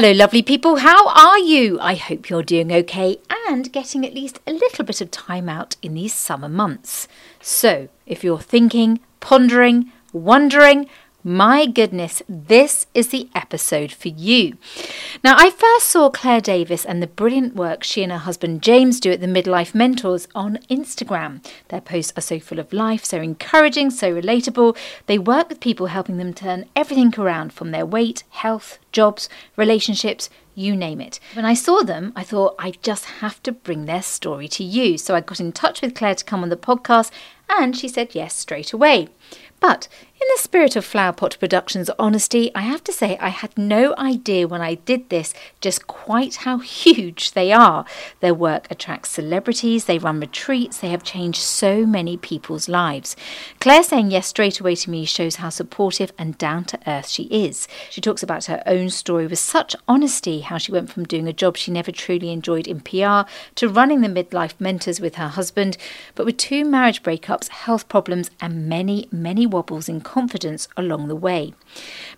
Hello, lovely people. How are you? I hope you're doing okay and getting at least a little bit of time out in these summer months. So, if you're thinking, pondering, wondering, my goodness, this is the episode for you. Now, I first saw Claire Davis and the brilliant work she and her husband James do at the Midlife Mentors on Instagram. Their posts are so full of life, so encouraging, so relatable. They work with people helping them turn everything around from their weight, health, jobs, relationships, you name it. When I saw them, I thought I just have to bring their story to you. So I got in touch with Claire to come on the podcast, and she said yes straight away. But in the spirit of Flowerpot Productions' honesty, I have to say I had no idea when I did this just quite how huge they are. Their work attracts celebrities, they run retreats, they have changed so many people's lives. Claire saying yes straight away to me shows how supportive and down to earth she is. She talks about her own story with such honesty, how she went from doing a job she never truly enjoyed in PR to running the midlife mentors with her husband, but with two marriage breakups, health problems, and many, many wobbles in confidence along the way.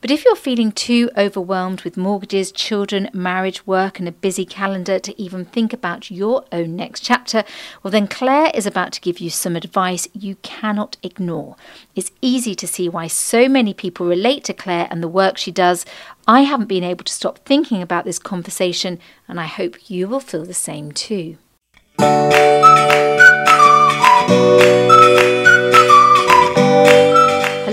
But if you're feeling too overwhelmed with mortgages, children, marriage, work, and a busy calendar to even think about your own next chapter, well, then Claire is about to give you some advice you cannot ignore. It's easy to see why so many people relate to Claire and the work she does. I haven't been able to stop thinking about this conversation, and I hope you will feel the same too.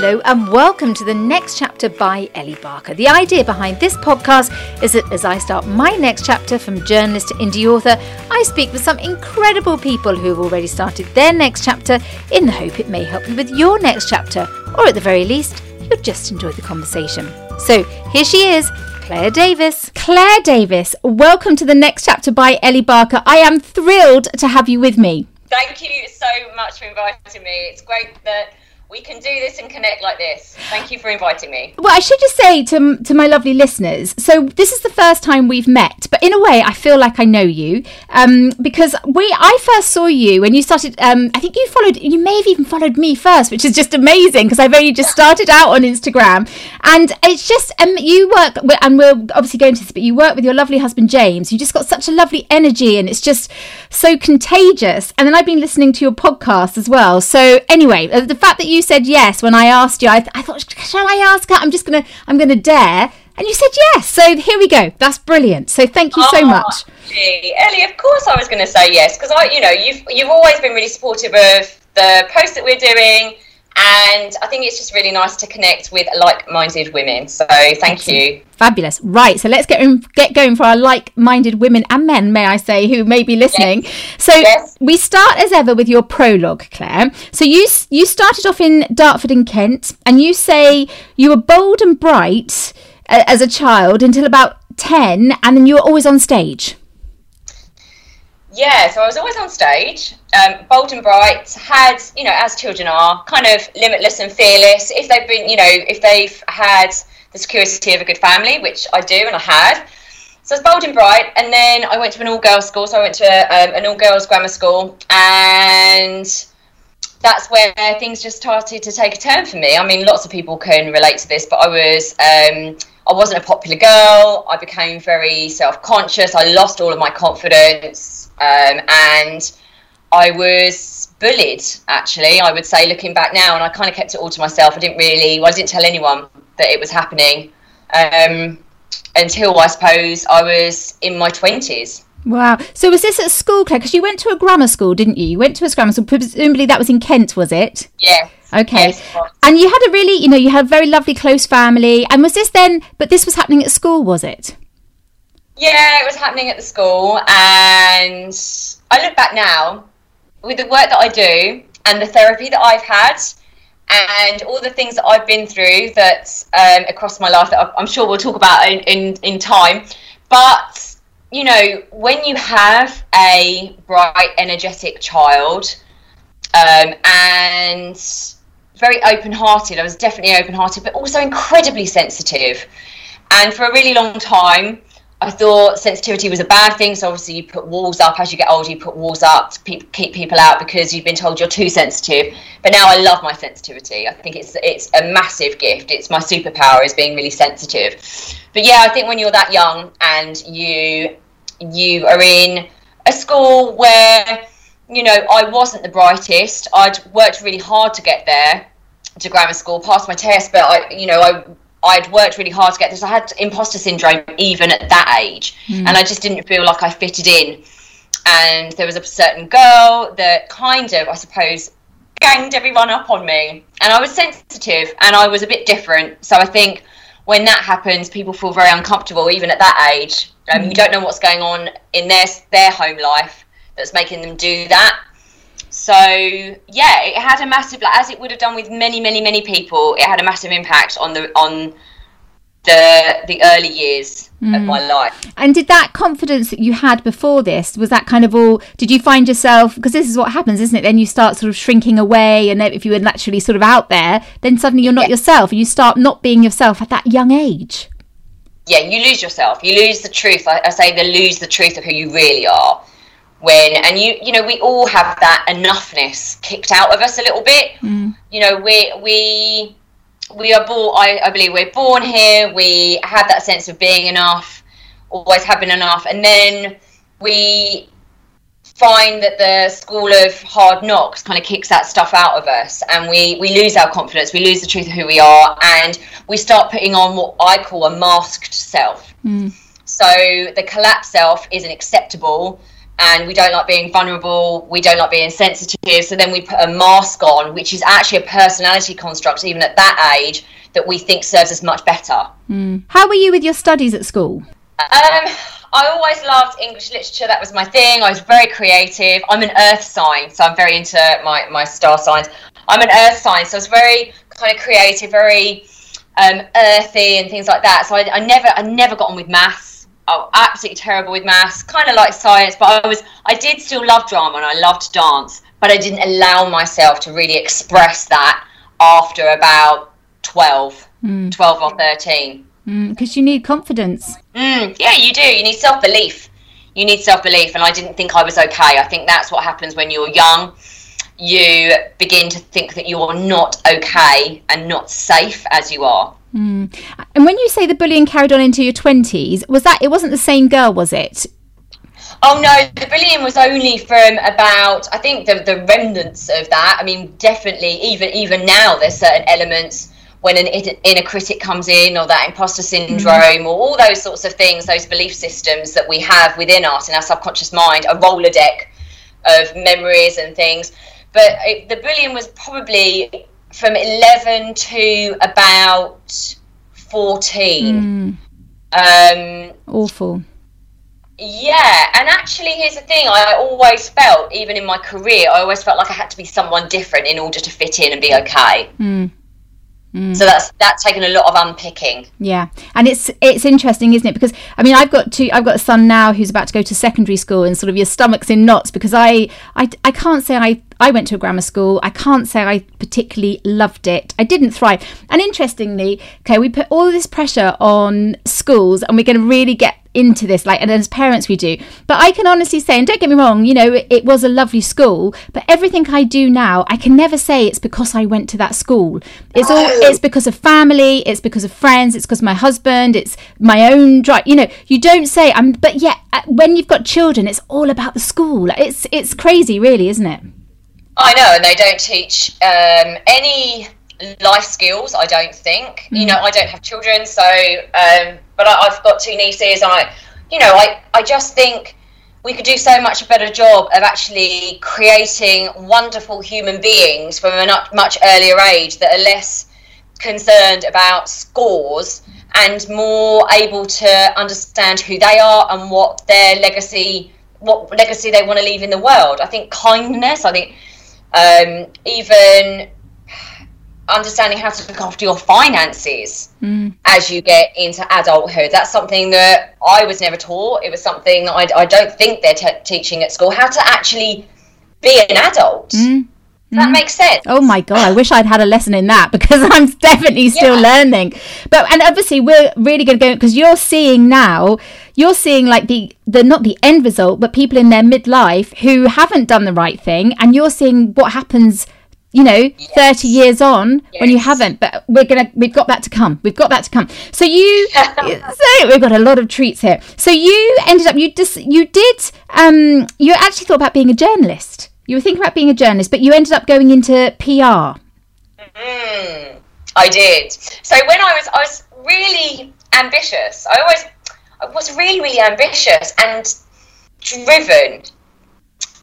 Hello, and welcome to the next chapter by Ellie Barker. The idea behind this podcast is that as I start my next chapter from journalist to indie author, I speak with some incredible people who have already started their next chapter in the hope it may help you with your next chapter, or at the very least, you'll just enjoy the conversation. So here she is, Claire Davis. Claire Davis, welcome to the next chapter by Ellie Barker. I am thrilled to have you with me. Thank you so much for inviting me. It's great that we can do this and connect like this. Thank you for inviting me. Well, I should just say to, to my lovely listeners so, this is the first time we've met, but in a way, I feel like I know you um, because we I first saw you when you started. Um, I think you followed, you may have even followed me first, which is just amazing because I've only just started out on Instagram. And it's just, um, you work, and we'll obviously go into this, but you work with your lovely husband, James. You just got such a lovely energy and it's just so contagious. And then I've been listening to your podcast as well. So, anyway, uh, the fact that you you said yes when I asked you. I, th- I thought, shall I ask her? I'm just gonna, I'm gonna dare. And you said yes. So here we go. That's brilliant. So thank you so oh, much. Gee, Ellie, of course I was going to say yes because I, you know, you've you've always been really supportive of the posts that we're doing and I think it's just really nice to connect with like-minded women. So thank Excellent. you. Fabulous. Right, so let's get get going for our like-minded women and men, may I say, who may be listening. Yes. So yes. we start as ever with your prologue, Claire. So you you started off in Dartford in Kent, and you say you were bold and bright uh, as a child until about ten, and then you were always on stage. Yeah, so I was always on stage, um, bold and bright, had, you know, as children are, kind of limitless and fearless. If they've been, you know, if they've had the security of a good family, which I do and I had. So I was bold and bright. And then I went to an all girls school. So I went to um, an all girls grammar school. And that's where things just started to take a turn for me. I mean, lots of people can relate to this, but I was. Um, I wasn't a popular girl. I became very self conscious. I lost all of my confidence um, and I was bullied, actually, I would say, looking back now. And I kind of kept it all to myself. I didn't really, well, I didn't tell anyone that it was happening um, until I suppose I was in my 20s. Wow. So was this at school, Claire? Because you went to a grammar school, didn't you? You went to a grammar school. Presumably that was in Kent, was it? Yeah. Okay. Yes, and you had a really, you know, you had a very lovely close family. And was this then, but this was happening at school, was it? Yeah, it was happening at the school, and I look back now with the work that I do and the therapy that I've had, and all the things that I've been through that um, across my life that I'm sure we'll talk about in, in, in time. But you know, when you have a bright, energetic child, um, and very open-hearted, I was definitely open-hearted, but also incredibly sensitive. And for a really long time, I thought sensitivity was a bad thing. So obviously you put walls up as you get older. You put walls up to pe- keep people out because you've been told you're too sensitive. But now I love my sensitivity. I think it's it's a massive gift. It's my superpower is being really sensitive. But yeah, I think when you're that young and you you are in a school where you know I wasn't the brightest. I'd worked really hard to get there to grammar school, passed my test, but I you know I I'd worked really hard to get this. I had imposter syndrome even at that age, mm. and I just didn't feel like I fitted in. And there was a certain girl that kind of, I suppose, ganged everyone up on me. And I was sensitive and I was a bit different. So I think when that happens, people feel very uncomfortable, even at that age. Um, mm. You don't know what's going on in their their home life that's making them do that. So yeah, it had a massive, like, as it would have done with many, many, many people. It had a massive impact on the on the the early years mm. of my life. And did that confidence that you had before this was that kind of all? Did you find yourself because this is what happens, isn't it? Then you start sort of shrinking away, and if you were naturally sort of out there, then suddenly you're not yeah. yourself, and you start not being yourself at that young age. Yeah, you lose yourself. You lose the truth. I, I say they lose the truth of who you really are when and you you know we all have that enoughness kicked out of us a little bit. Mm. you know we we we are born I, I believe we're born here. We have that sense of being enough always have been enough. And then we find that the school of hard knocks kind of kicks that stuff out of us and we we lose our confidence. We lose the truth of who we are and we start putting on what i call a masked self. Mm. so the collapse self isn't acceptable and we don't like being vulnerable, we don't like being sensitive. So then we put a mask on, which is actually a personality construct, even at that age, that we think serves us much better. Mm. How were you with your studies at school? Um, I always loved English literature. That was my thing. I was very creative. I'm an earth sign, so I'm very into my, my star signs. I'm an earth sign, so I was very kind of creative, very um, earthy and things like that. So I, I never I never got on with maths oh, absolutely terrible with maths, kind of like science, but I was I did still love drama and I loved dance, but I didn't allow myself to really express that after about 12, mm. 12 or 13. Because mm, you need confidence. Mm, yeah, you do. You need self belief. You need self belief, and I didn't think I was okay. I think that's what happens when you're young. You begin to think that you're not okay and not safe as you are. Mm. And when you say the bullying carried on into your 20s, was that, it wasn't the same girl, was it? Oh no, the bullying was only from about I think the the remnants of that. I mean, definitely even even now there's certain elements when an inner critic comes in or that imposter syndrome mm. or all those sorts of things, those belief systems that we have within us in our subconscious mind, a Rolodex of memories and things. But it, the bullying was probably from 11 to about 14. Mm. Um, Awful. Yeah, and actually, here's the thing I always felt, even in my career, I always felt like I had to be someone different in order to fit in and be okay. Mm. Mm. So that's that's taken a lot of unpicking. Yeah, and it's it's interesting, isn't it? Because I mean, I've got two. I've got a son now who's about to go to secondary school, and sort of your stomach's in knots because I I, I can't say I I went to a grammar school. I can't say I particularly loved it. I didn't thrive. And interestingly, okay, we put all this pressure on schools, and we're going to really get into this like and as parents we do. But i can honestly say and don't get me wrong you know it, it, was a lovely school but everything i do now i can never say it's because i went to that school. It's all it's because of family it's because of friends it's because my husband it's my own drive you know you don't say i'm but yet uh, when you've got children it's all about the school. It's it's crazy really isn't it? I know and they don't teach um, any life skills i don't think mm. you know i don't have children so um, but I, have got two nieces i you know I, I just think we could do so much a better job of actually creating wonderful human beings from a much earlier age that are less concerned about scores and more able to understand who they are and what their legacy what legacy they want to leave in the world i think kindness i think um, even understanding how to look after your finances mm. as you get into adulthood. That's something that I was never taught. It was something that I, I don't think they're t- teaching at school how to actually be an adult. Mm. That makes sense? Oh my god, I wish I'd had a lesson in that because I'm definitely still Yeah. learning. But and obviously we're really going to go because you're seeing now, you're seeing like the the not the end result, but people in their midlife who haven't done the right thing, and you're seeing what happens. You know, thirty years on when you haven't, but we're gonna we've got that to come. We've got that to come. So you, so we've got a lot of treats here. So you ended up you just you did um you actually thought about being a journalist. You were thinking about being a journalist, but you ended up going into PR. Mm, I did. So when I was, I was really ambitious. I always, I was really, really ambitious and driven,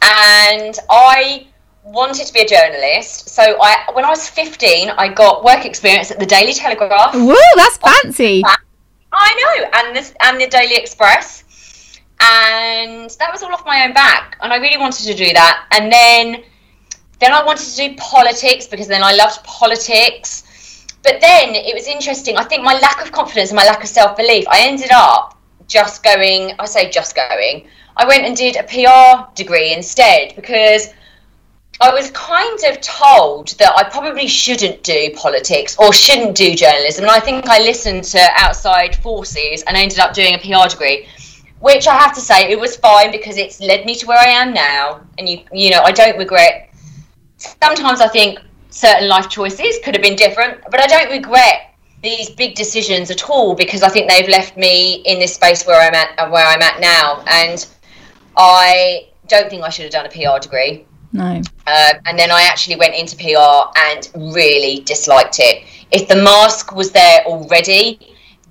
and I wanted to be a journalist. So I, when I was fifteen, I got work experience at the Daily Telegraph. Woo, that's fancy. I know, and this and the Daily Express, and that was all off my own back, and I really wanted to do that. And then, then I wanted to do politics because then I loved politics. But then it was interesting. I think my lack of confidence and my lack of self belief. I ended up just going. I say just going. I went and did a PR degree instead because I was kind of told that I probably shouldn't do politics or shouldn't do journalism. And I think I listened to outside forces and I ended up doing a PR degree, which I have to say it was fine because it's led me to where I am now. And you, you know, I don't regret. Sometimes I think certain life choices could have been different, but I don't regret these big decisions at all because I think they've left me in this space where I'm at, where I'm at now. And I don't think I should have done a PR degree. No. Uh, and then I actually went into PR and really disliked it. If the mask was there already,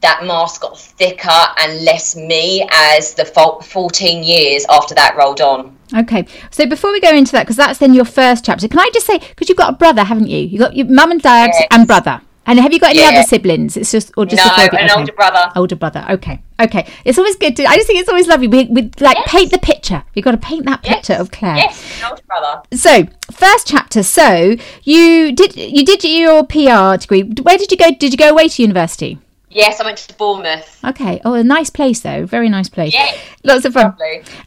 that mask got thicker and less me as the 14 years after that rolled on. Okay. So before we go into that, because that's then your first chapter, can I just say, because you've got a brother, haven't you? You've got your mum and dad Yes. and brother. And have you got any Yeah. other siblings? It's just, or just no, the four of you? an Okay. older brother. Older brother. Okay. Okay. It's always good to, I just think it's always lovely. We, we like Yes. paint the picture. We've got to paint that picture Yes. of Claire. Yes, an older brother. So, first chapter. So, you did you did your PR degree. Where did you go? Did you go away to university? Yes, I went to Bournemouth. Okay. Oh, a nice place though. Very nice place. Yeah. Lots of fun.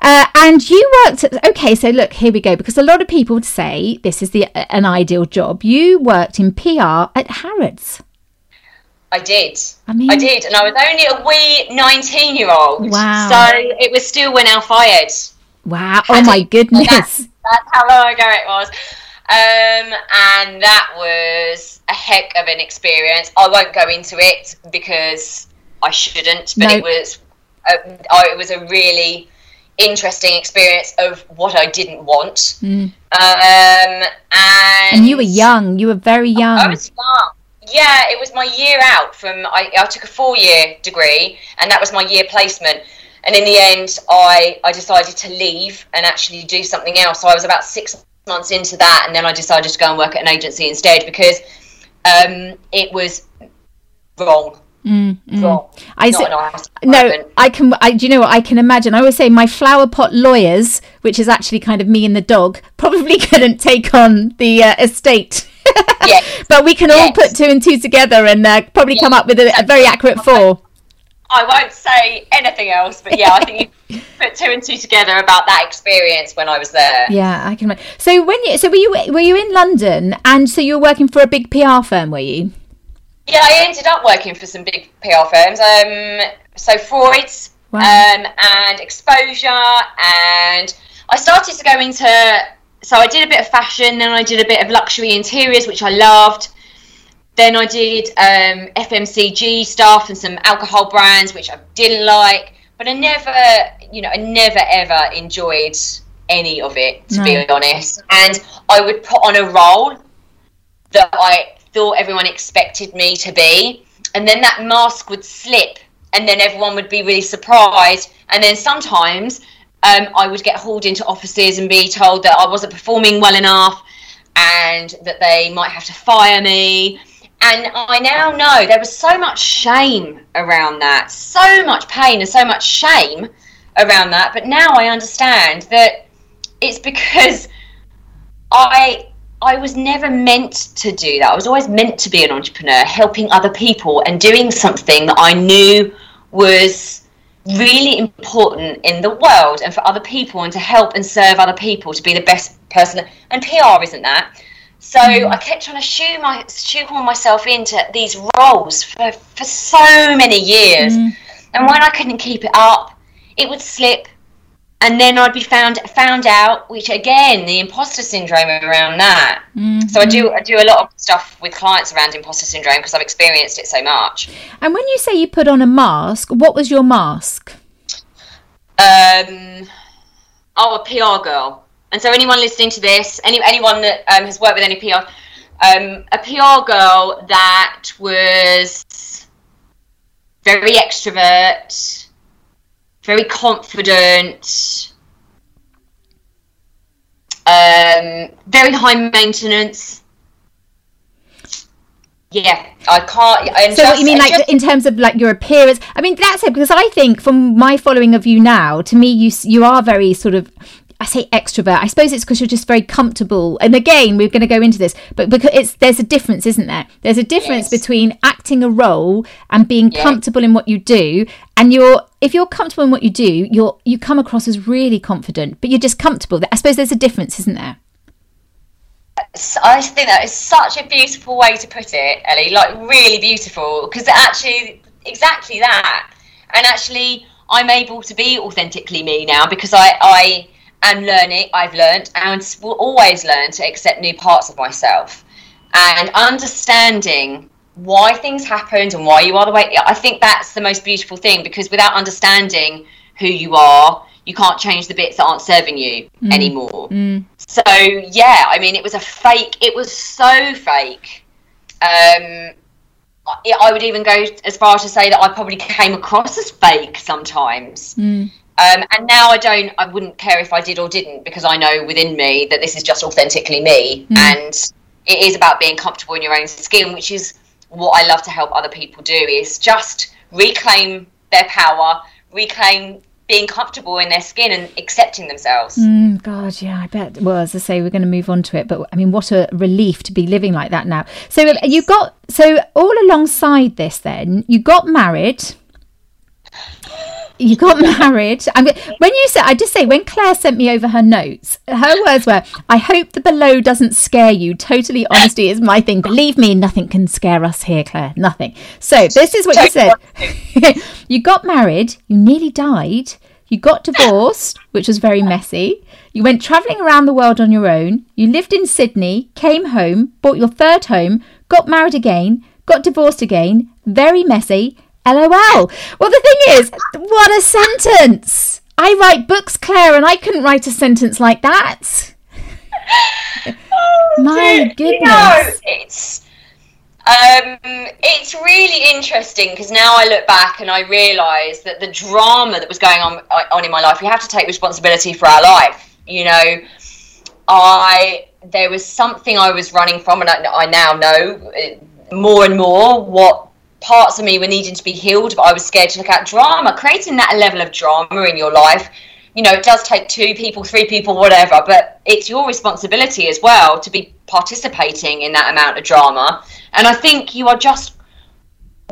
Uh, and you worked at, okay, so look, here we go, because a lot of people would say this is the an ideal job. You worked in PR at Harrods. I did. I mean- I did, and I was only a wee 19 year old. Wow. So it was still when Al Fayed. Wow. Oh my goodness. That's, that's how long ago it was. Um, and that was a heck of an experience. I won't go into it because I shouldn't, but No. it was a, oh, it was a really interesting experience of what I didn't want. Um, and, Mm. And you were young. You were very young. I was young. Yeah, it was my year out from. I, I took a four-year degree, and that was my year placement. And in the end, I I decided to leave and actually do something else. So I was about six months into that, and then I decided to go and work at an agency instead because um, it was wrong. Mm, mm. Wrong. I nice No. I can. I, do you know what I can imagine? I always say my flower pot lawyers, which is actually kind of me and the dog, probably couldn't take on the uh, estate. Yes. but we can all put two and two together and uh, probably come up with a, a very accurate four. I won't say anything else, but yeah, I think you put two and two together about that experience when I was there. Yeah, I can. imagine. So when you so were you were you in London and so you were working for a big PR firm, were you? Yeah, I ended up working for some big PR firms. Um, so Freud's Wow. um, and Exposure, and I started to go into. So I did a bit of fashion, then I did a bit of luxury interiors, which I loved. Then I did um, FMCG stuff and some alcohol brands, which I didn't like. But I never, you know, I never ever enjoyed any of it, to No. be honest. And I would put on a role that I thought everyone expected me to be. And then that mask would slip, and then everyone would be really surprised. And then sometimes um, I would get hauled into offices and be told that I wasn't performing well enough and that they might have to fire me. And I now know there was so much shame around that, so much pain and so much shame around that. But now I understand that it's because I I was never meant to do that. I was always meant to be an entrepreneur, helping other people and doing something that I knew was really important in the world and for other people and to help and serve other people to be the best person. And PR isn't that. So mm. I kept trying to shoe my, shoehorn myself into these roles for, for so many years. Mm. And when I couldn't keep it up, it would slip. And then I'd be found found out, which again, the imposter syndrome around that. So I do mm-hmm. I do a lot of stuff with clients around imposter syndrome because I've experienced it so much. And when you say you put on a mask, what was your mask? um, oh, a PR girl. And so, anyone listening to this, any anyone that um, has worked with any PR, um, a PR girl that was very extrovert, very confident, um, very high maintenance. Yeah, I can't. And So what just- you mean, like just- in terms of like your appearance? I mean, that's it because I think from my following of you now, to me, you you are very sort of. I say extrovert. I suppose it's because you're just very comfortable. And again, we're going to go into this, but because it's there's a difference, isn't there? There's a difference Yes. between acting a role and being Yeah. comfortable in what you do. And you're if you're comfortable in what you do, you're you come across as really confident, but you're just comfortable. I suppose there's a difference, isn't there? I think that is such a beautiful way to put it, Ellie. Like really beautiful, because actually, exactly that. And actually, I'm able to be authentically me now because I, I am learning. I've learned and will always learn to accept new parts of myself, and understanding why things happened and why you are the way. I think that's the most beautiful thing because without understanding who you are, you can't change the bits that aren't serving you mm. anymore. Mm. So yeah, I mean, it was a fake. It was so fake. Um, I I would even go as far to say that I probably came across as fake sometimes. Mm. Um, and now I don't. I wouldn't care if I did or didn't because I know within me that this is just authentically me, and it is about being comfortable in your own skin, which is what I love to help other people do. Is just reclaim their power, reclaim being comfortable in their skin and accepting themselves. Mm, God, yeah, I bet. Well, as I say, we're going to move on to it, but I mean, what a relief to be living like that now. So uh, you got so all alongside this, then you got married. You got married. I'm, go- when you said, I just say when Claire sent me over her notes, her words were, "I hope the below doesn't scare you." Totally honesty is my thing. Believe me, nothing can scare us here, Claire. Nothing. So this is what you said. you got married. You nearly died. You got divorced, which was very messy. You went travelling around the world on your own. You lived in Sydney, came home, bought your third home, got married again, got divorced again. Very messy. LOL. Well, the thing is, what a sentence! I write books, Claire, and I couldn't write a sentence like that. My You know, goodness. it's um, it's really interesting because now I look back and I realise that the drama that was going on on in my life, we have to take responsibility for our life. You know, I there was something I was running from, and I, I now know uh, more and more what parts of me were needing to be healed, but I was scared to look at drama. Creating that level of drama in your life, you know, it does take two people, three people, whatever, but it's your responsibility as well to be participating in that amount of drama. And I think you are just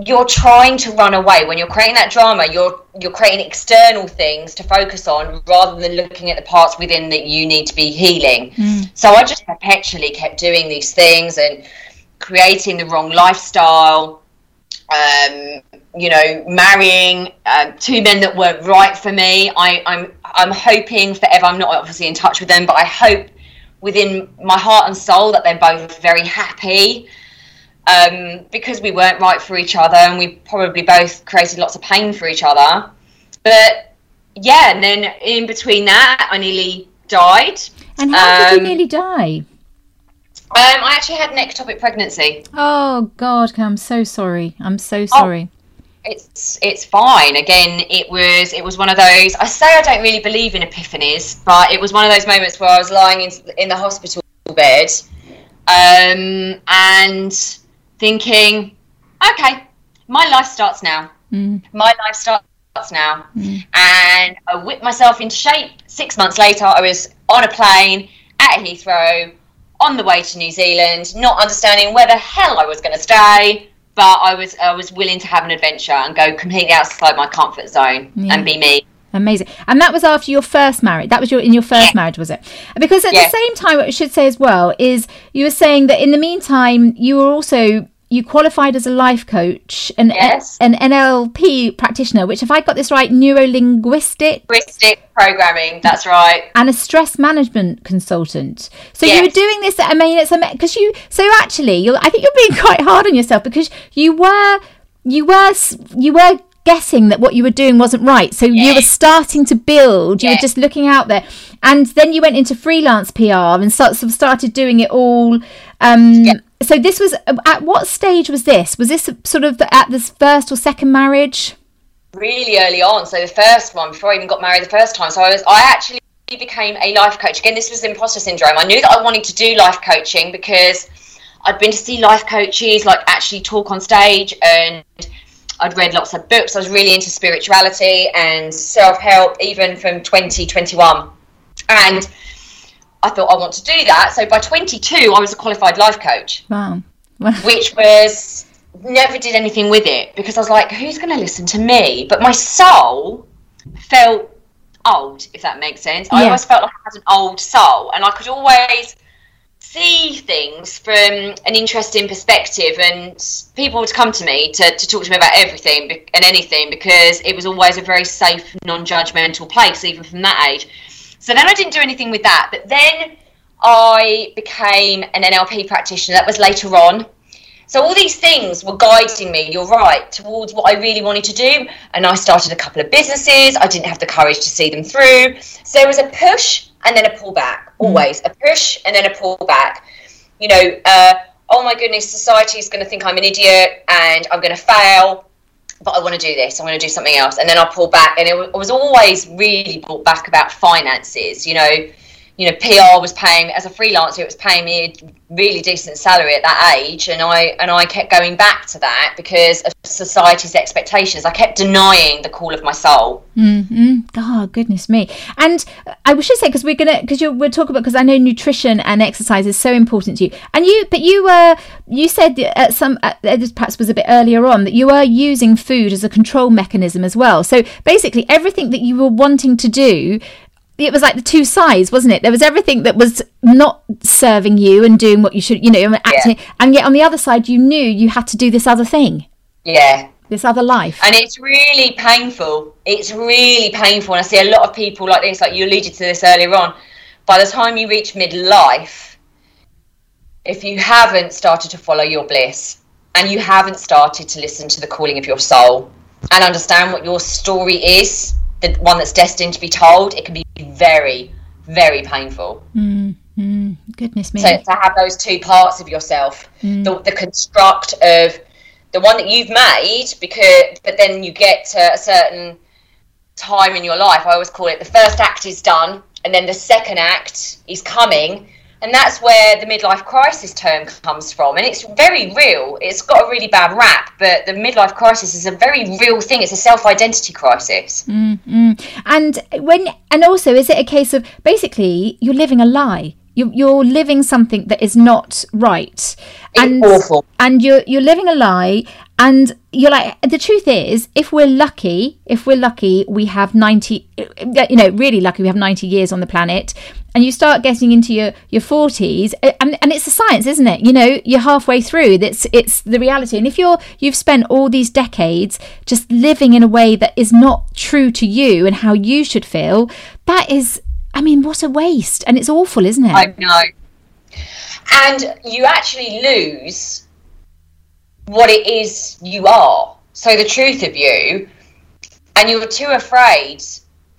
you're trying to run away when you're creating that drama you're you're creating external things to focus on rather than looking at the parts within that you need to be healing mm. so i just perpetually kept doing these things and creating the wrong lifestyle um, you know, marrying um, two men that weren't right for me. I, I'm I'm hoping forever. I'm not obviously in touch with them, but I hope within my heart and soul that they're both very happy. Um, because we weren't right for each other, and we probably both created lots of pain for each other. But yeah, and then in between that, I nearly died. And how did you Um, nearly die? Um, I actually had an ectopic pregnancy. Oh God, I'm so sorry. I'm so sorry. it's it's fine again it was it was one of those i say i don't really believe in epiphanies but it was one of those moments where i was lying in, in the hospital bed um, and thinking okay my life starts now my life starts now and i whipped myself into shape six months later i was on a plane at heathrow on the way to new zealand not understanding where the hell i was going to stay but I was I was willing to have an adventure and go completely outside my comfort zone Yeah. and be me. Amazing. And that was after your first marriage. That was your in your first Yeah. marriage, was it? Because at Yeah. the same time, what I should say as well is you were saying that in the meantime you were also you qualified as a life coach, an Yes. an NLP practitioner, which if I got this right, neuro linguistic programming, that's right. and a stress management consultant. So you were doing this. I mean, it's because you. So actually, I think you're being quite hard on yourself because you were, you were, you were guessing that what you were doing wasn't right. So you were starting to build. You were just looking out there, and then you went into freelance PR and sort of started doing it all. Um, Yeah. So this was at what stage was this? Was this sort of at this first or second marriage? really early on. So the first one, before I even got married the first time. So I was, I actually became a life coach. Again, this was imposter syndrome. I knew that I wanted to do life coaching because I'd been to see life coaches like actually talk on stage, and I'd read lots of books. I was really into spirituality and self help, even from 2021, and I thought I want to do that. So by 22, I was a qualified life coach Wow. which was never did anything with it because I was like, who's going to listen to me? But my soul felt old, if that makes sense. I Yeah. always felt like I had an old soul, and I could always see things from an interesting perspective and people would come to me to, to talk to me about everything and anything because it was always a very safe non-judgmental place even from that age so then i didn't do anything with that but then i became an nlp practitioner that was later on so all these things were guiding me, you're right, towards what I really wanted to do. And I started a couple of businesses. I didn't have the courage to see them through. So there was a push and then a pullback, always a push and then a pullback. You know, uh, oh my goodness, society is going to think I'm an idiot and I'm going to fail. But I want to do this. I want to do something else, and then I'll pull back. And it was always really brought back about finances. You know, you know, PR was paying as a freelancer. It was paying me a really decent salary at that age, and I and I kept going back to that because of society's expectations. I kept denying the call of my soul. Mm-hmm. Oh goodness me! And I wish should say because we're gonna because you we're talking about because I know nutrition and exercise is so important to you. And you, but you were you said at some uh, this perhaps was a bit earlier on that you were using food as a control mechanism as well. So basically, everything that you were wanting to do. It was like the two sides, wasn't it? There was everything that was not serving you and doing what you should, you know, acting, and yet on the other side, you knew you had to do this other thing, Yeah, this other life. and it's really painful. It's really painful, and I see a lot of people like this. Like you alluded to this earlier on. By the time you reach midlife, if you haven't started to follow your bliss and you haven't started to listen to the calling of your soul and understand what your story is, the one that's destined to be told, it can be very, very painful. Mm-hmm. Goodness me! So to have those two parts of yourself, mm. the, the construct of the one that you've made, because but then you get to a certain time in your life. I always call it the first act is done, and then the second act is coming, and that's where the midlife crisis term comes from. And it's very real. It's got a really bad rap, but the midlife crisis is a very real thing. It's a self identity crisis. Mm-hmm. And when and also, is it a case of basically you're living a lie? You're, you're living something that is not right, and awful. and you're you're living a lie. And you're like, the truth is, if we're lucky, if we're lucky, we have 90, you know, really lucky, we have 90 years on the planet. And you start getting into your, your 40s, and, and it's a science, isn't it? You know, you're halfway through. It's, it's the reality. And if you're, you've spent all these decades just living in a way that is not true to you and how you should feel, that is, I mean, what a waste. And it's awful, isn't it? I know. And you actually lose what it is you are. So the truth of you, and you're too afraid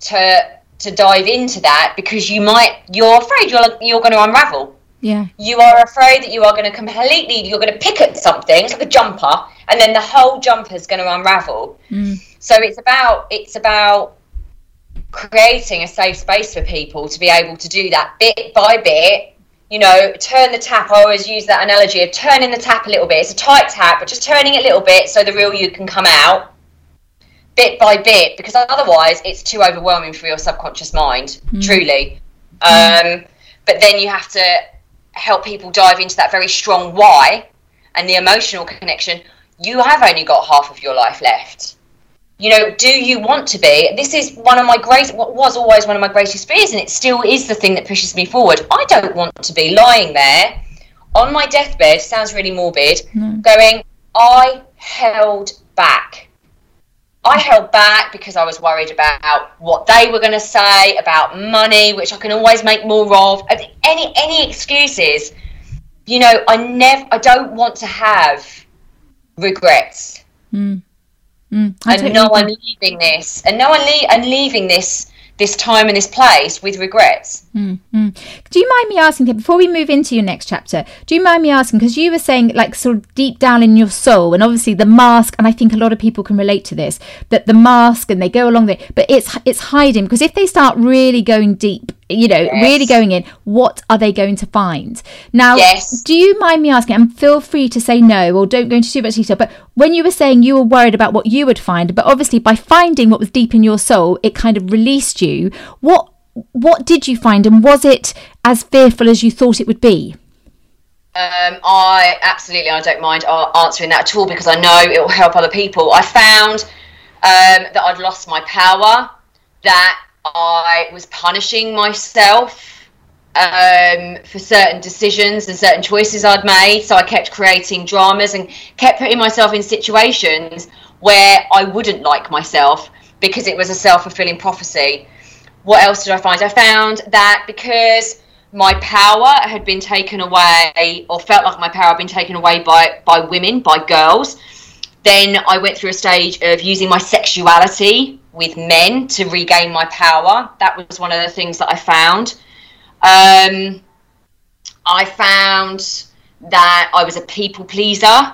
to to dive into that because you might you're afraid you're you're going to unravel. yeah. You are afraid that you are going to completely you're going to pick at something, it's like a jumper, and then the whole jumper is going to unravel. Mm. So it's about it's about creating a safe space for people to be able to do that bit by bit. You know, turn the tap. I always use that analogy of turning the tap a little bit. It's a tight tap, but just turning it a little bit so the real you can come out bit by bit because otherwise it's too overwhelming for your subconscious mind, truly. Um, but then you have to help people dive into that very strong why and the emotional connection. You have only got half of your life left you know, do you want to be? This is one of my great, what was always one of my greatest fears, and it still is the thing that pushes me forward. I don't want to be lying there on my deathbed, sounds really morbid, mm. going, I held back. I held back because I was worried about what they were going to say about money, which I can always make more of. Any any excuses, you know. I never. I don't want to have regrets. Mm. Mm, and no one leaving this, and no one le- and leaving this this time and this place with regrets. Mm, mm. Do you mind me asking, before we move into your next chapter, do you mind me asking, because you were saying, like, sort of deep down in your soul, and obviously the mask, and I think a lot of people can relate to this, that the mask and they go along there, but it's it's hiding, because if they start really going deep you know, yes. really going in, what are they going to find? Now, yes. do you mind me asking, and feel free to say no or don't go into too much detail, but when you were saying you were worried about what you would find, but obviously by finding what was deep in your soul, it kind of released you. What what did you find and was it as fearful as you thought it would be? Um, I absolutely I don't mind answering that at all because I know it will help other people. I found um, that I'd lost my power, that I was punishing myself um, for certain decisions and certain choices I'd made. So I kept creating dramas and kept putting myself in situations where I wouldn't like myself because it was a self fulfilling prophecy. What else did I find? I found that because my power had been taken away, or felt like my power had been taken away by, by women, by girls, then I went through a stage of using my sexuality with men to regain my power. That was one of the things that I found. Um, I found that I was a people pleaser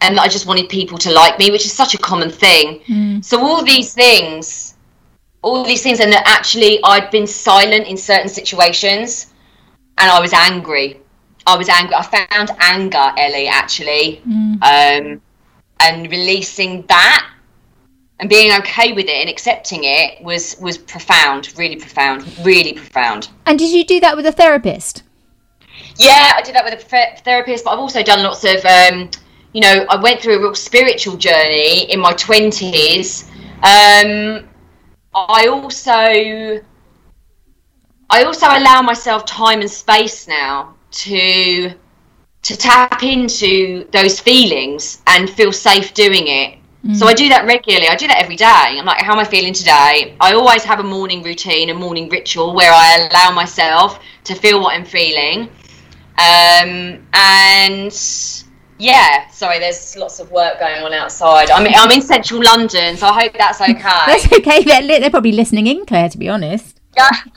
and I just wanted people to like me, which is such a common thing. Mm. So all these things, all these things, and that actually I'd been silent in certain situations, and I was angry. I was angry. I found anger, Ellie, actually, mm. um, and releasing that and being okay with it and accepting it was was profound really profound really profound. And did you do that with a therapist? Yeah i did that with a therapist but i've also done lots of um, you know i went through a real spiritual journey in my 20s um, i also i also allow myself time and space now to to tap into those feelings and feel safe doing it so I do that regularly. I do that every day. I'm like, how am I feeling today? I always have a morning routine, a morning ritual where I allow myself to feel what I'm feeling. Um, and yeah, sorry, there's lots of work going on outside. I'm, I'm in central London, so I hope that's okay. that's okay. They're, they're probably listening in, Claire, to be honest. Yeah.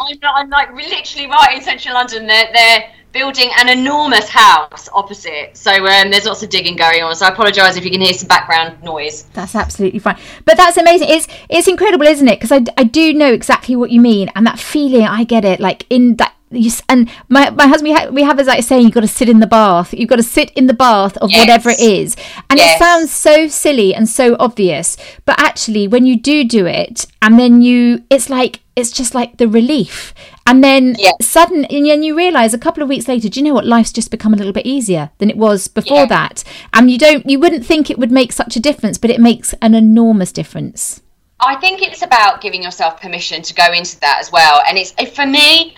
I'm, I'm like literally right in central London. They're, they're building an enormous house opposite. So um, there's lots of digging going on. So I apologise if you can hear some background noise. That's absolutely fine. But that's amazing. It's it's incredible, isn't it? Because I, I do know exactly what you mean, and that feeling I get it. Like in that. You, and my, my husband, we, ha- we have as like saying, you've got to sit in the bath. You've got to sit in the bath of yes. whatever it is. And yes. it sounds so silly and so obvious. But actually, when you do do it, and then you, it's like, it's just like the relief and then yeah. sudden and then you realize a couple of weeks later do you know what life's just become a little bit easier than it was before yeah. that and you don't you wouldn't think it would make such a difference but it makes an enormous difference i think it's about giving yourself permission to go into that as well and it's for me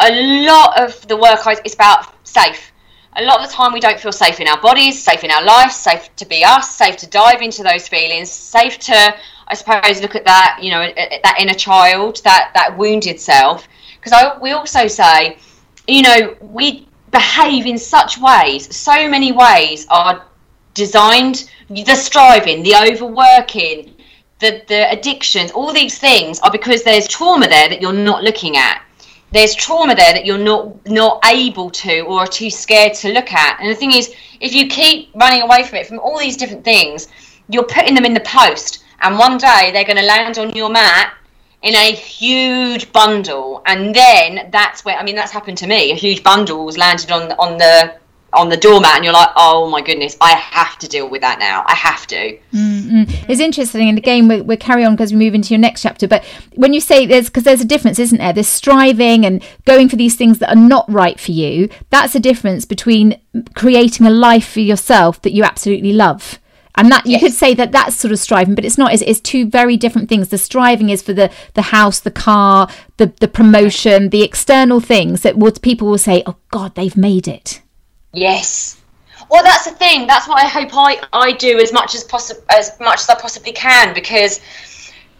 a lot of the work is about safe a lot of the time we don't feel safe in our bodies safe in our lives safe to be us safe to dive into those feelings safe to I suppose look at that, you know, that inner child, that that wounded self. Because we also say, you know, we behave in such ways. So many ways are designed. The striving, the overworking, the the addictions, all these things are because there's trauma there that you're not looking at. There's trauma there that you're not not able to or are too scared to look at. And the thing is, if you keep running away from it, from all these different things, you're putting them in the post. And one day they're going to land on your mat in a huge bundle. And then that's where i mean that's happened to me. A huge bundle was landed on on the on the doormat and you're like oh my goodness i have to deal with that now. I have to. Mm-hmm. it's interesting and again we we'll carry on because we move into your next chapter but when you say there's because there's a difference isn't there? There's striving and going for these things that are not right for you. That's a difference between creating a life for yourself that you absolutely love. And that you Yes. could say that that's sort of striving but it's not. It's, it's two very different things. The striving is for the the house the car the the promotion the external things that would people will say oh god they've made it Yes. Well, that's the thing. That's what I hope I, I do as much as possible, as much as I possibly can, because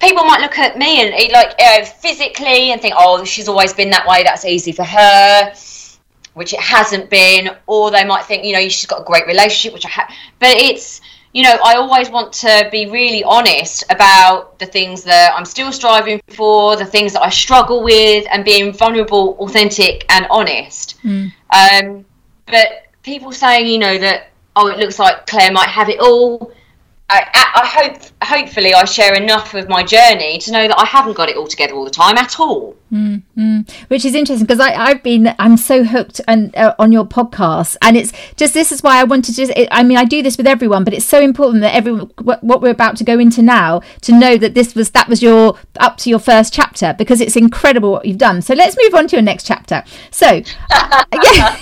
people might look at me and eh, like uh, physically and think, oh, she's always been that way. That's easy for her, which it hasn't been. Or they might think, you know, she's got a great relationship, which I have. But it's, you know, I always want to be really honest about the things that I'm still striving for, the things that I struggle with, and being vulnerable, authentic, and honest. Um, but people saying, you know, that oh, it looks like Claire might have it all. I, I hope, hopefully, I share enough of my journey to know that I haven't got it all together all the time at all. which is interesting because I've been I'm so hooked and uh, on your podcast and it's just this is why I wanted to it, I mean I do this with everyone but it's so important that everyone what, what we're about to go into now to know that this was that was your up to your first chapter because it's incredible what you've done so let's move on to your next chapter so yeah.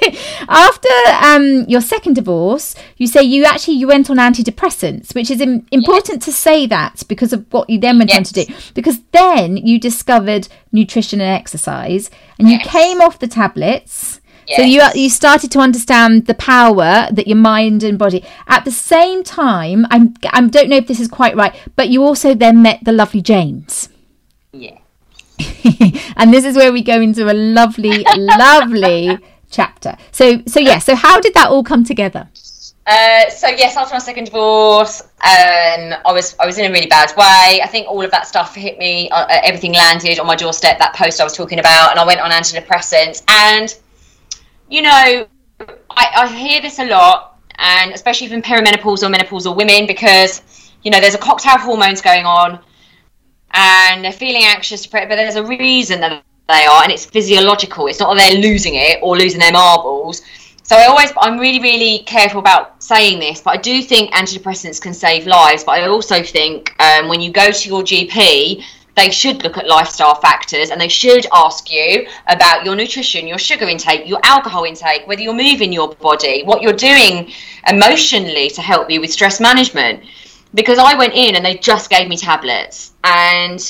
after um, your second divorce you say you actually you went on antidepressants which is im- important to say that because of what you then went on to do. Because then you discovered nutrition and exercise and you came off the tablets. So you you started to understand the power that your mind and body. At the same time I'm I don't know if this is quite right but you also then met the lovely James. Yeah. and this is where we go into a lovely lovely chapter. So so yeah so how did that all come together Uh, so yes, after my second divorce, um, I was I was in a really bad way. I think all of that stuff hit me. Uh, uh, everything landed on my doorstep. That post I was talking about, and I went on antidepressants. And you know, I, I hear this a lot, and especially from perimenopausal or menopausal women, because you know there's a cocktail of hormones going on, and they're feeling anxious, but there's a reason that they are, and it's physiological. It's not that they're losing it or losing their marbles. So I always, I'm really, really careful about saying this, but I do think antidepressants can save lives. But I also think um, when you go to your GP, they should look at lifestyle factors and they should ask you about your nutrition, your sugar intake, your alcohol intake, whether you're moving your body, what you're doing emotionally to help you with stress management. Because I went in and they just gave me tablets. And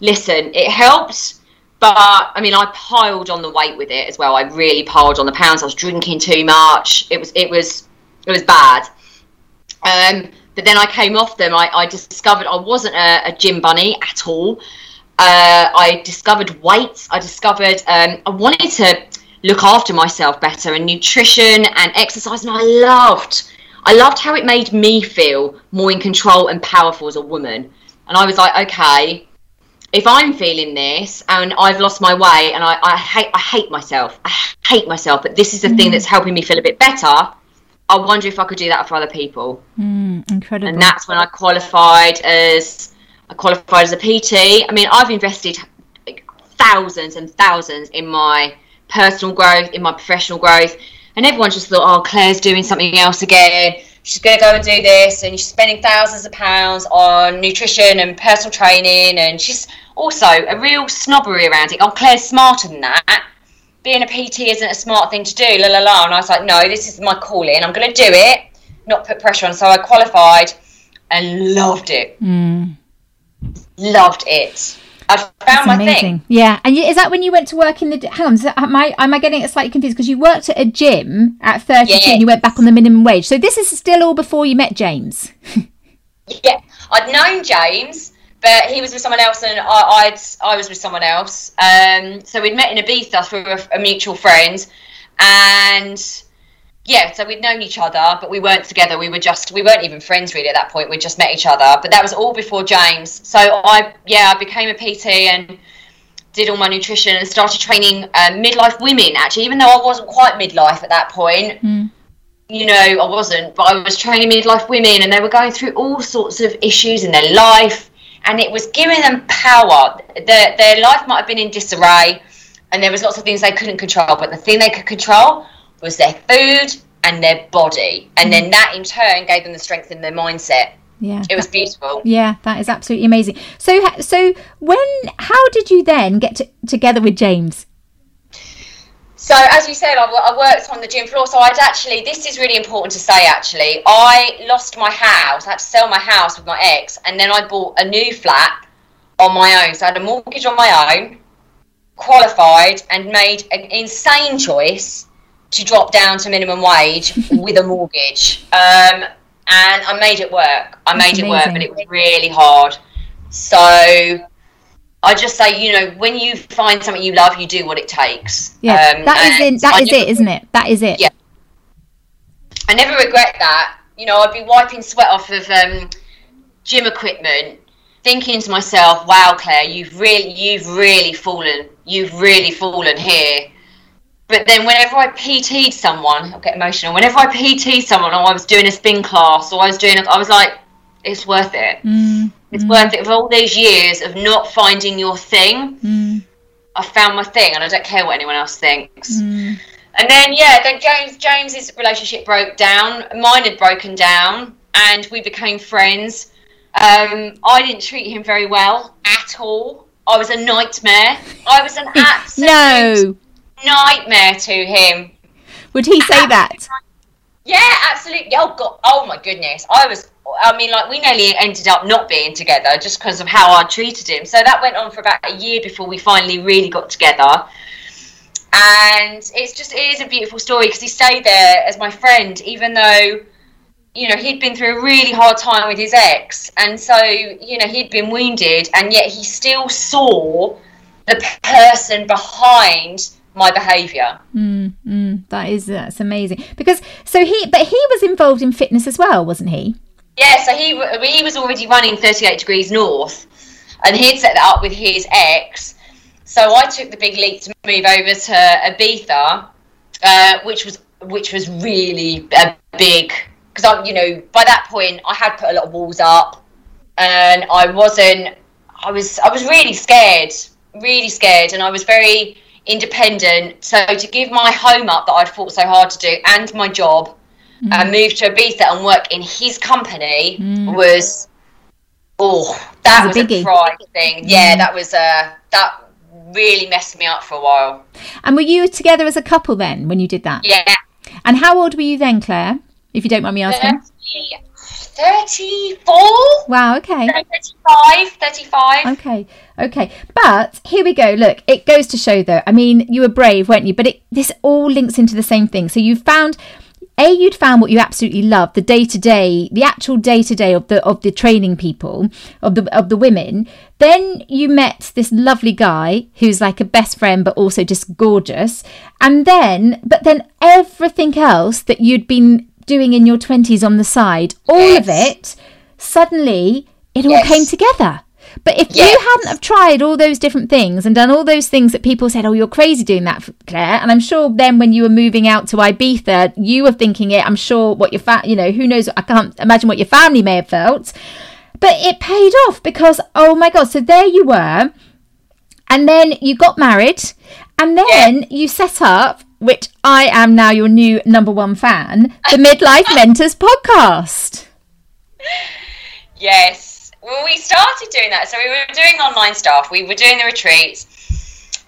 listen, it helped but I mean, I piled on the weight with it as well. I really piled on the pounds. I was drinking too much. It was, it was, it was bad. Um, but then I came off them. I, I discovered I wasn't a, a gym bunny at all. Uh, I discovered weights. I discovered um, I wanted to look after myself better and nutrition and exercise, and I loved. I loved how it made me feel more in control and powerful as a woman. And I was like, okay, if I'm feeling this and I've lost my way and I, I hate I hate myself, I hate myself, but this is the thing that's mm. helping me feel a bit better. I wonder if I could do that for other people. Mm, incredible And that's when I qualified as I qualified as a PT. I mean, I've invested thousands and thousands in my personal growth, in my professional growth, and everyone just thought, "Oh, Claire's doing something else again. She's going to go and do this, and she's spending thousands of pounds on nutrition and personal training." And she's also a real snobbery around it. Oh, Claire's smarter than that. Being a PT isn't a smart thing to do. La la la. And I was like, "No, this is my calling. I'm going to do it." Not put pressure on. So I qualified and loved it. Hmm. Loved it. I found That's my amazing. thing. Yeah, and is that when you went to work in the? Hang on, that, am I am I getting it slightly confused? Because you worked at a gym at thirty two, Yes. and you went back on the minimum wage. So this is still all before you met James. Yeah, I'd known James, but he was with someone else, and I, I'd I was with someone else. Um, so we'd met in Ibiza through a, a mutual friend, and yeah, so we'd known each other, but we weren't together. We were just we weren't even friends really at that point. We'd just met each other, but that was all before James. So I yeah I became a PT and did all my nutrition and started training um, midlife women actually, even though I wasn't quite midlife at that point you know, I wasn't, but I was training midlife women and they were going through all sorts of issues in their life and it was giving them power. Their, their life might have been in disarray and there was lots of things they couldn't control, but the thing they could control was their food and their body. And then mm. that in turn gave them the strength in their mindset. Yeah, It was beautiful. yeah, that is absolutely amazing. So so when how did you then get to, together with James? So, as you said, I, I worked on the gym floor. So, I'd actually, this is really important to say actually. I lost my house. I had to sell my house with my ex, and then I bought a new flat on my own. So, I had a mortgage on my own, qualified, and made an insane choice to drop down to minimum wage with a mortgage. Um, and I made it work. I made it work, but it was really hard. So I just say, you know, when you find something you love, you do what it takes. Yeah, um, that is it. That I is never, it, isn't it? That is it. Yeah. I never regret that. You know, I'd be wiping sweat off of um, gym equipment, thinking to myself, "Wow, Claire, you've really, you've really fallen. You've really fallen here." But then, whenever I PT'd someone, I get emotional. Whenever I PT'd someone, or I was doing a spin class, or I was doing, a, I was like, "It's worth it." Mm. It's mm. worth it for all these years of not finding your thing. Mm. I found my thing, and I don't care what anyone else thinks. Mm. And then yeah, then James James's relationship broke down. Mine had broken down, and we became friends. Um, I didn't treat him very well at all. I was a nightmare. I was an absolute no. nightmare to him. Would he say that? Yeah, absolutely. Oh god. Oh my goodness. I was I mean, like we nearly ended up not being together just because of how I treated him. So that went on for about a year before we finally really got together. And it's just it is a beautiful story because he stayed there as my friend, even though you know he'd been through a really hard time with his ex, and so you know he'd been wounded, and yet he still saw the person behind my behaviour. Mm, mm, that is that's amazing because so he but he was involved in fitness as well, wasn't he? Yeah, so he he was already running 38 degrees north, and he'd set that up with his ex. So I took the big leap to move over to Ibiza, uh, which was which was really a big because I, you know, by that point I had put a lot of walls up, and I wasn't. I was I was really scared, really scared, and I was very independent. So to give my home up that I'd fought so hard to do, and my job, mm. and move to Ibiza and work in his company mm. was oh that was, was a, a pride thing. Yeah, mm. that was a uh, that really messed me up for a while. And were you together as a couple then when you did that? Yeah. And how old were you then, Claire? If you don't mind me asking. 34 wow okay 35 35 okay okay but here we go look it goes to show though i mean you were brave weren't you but it this all links into the same thing so you found a you'd found what you absolutely loved the day to day the actual day to day of the of the training people of the of the women then you met this lovely guy who's like a best friend but also just gorgeous and then but then everything else that you'd been doing in your 20s on the side all yes. of it suddenly it all yes. came together but if yes. you hadn't have tried all those different things and done all those things that people said, "Oh, you're crazy doing that, Claire," and I'm sure then when you were moving out to Ibiza, you were thinking it. I'm sure what your fa- you know, who knows? I can't imagine what your family may have felt, but it paid off because oh my god! So there you were, and then you got married, and then you set up. Which I am now your new number one fan, the Midlife Mentors podcast. Yes, well, we started doing that. So we were doing online stuff. We were doing the retreats.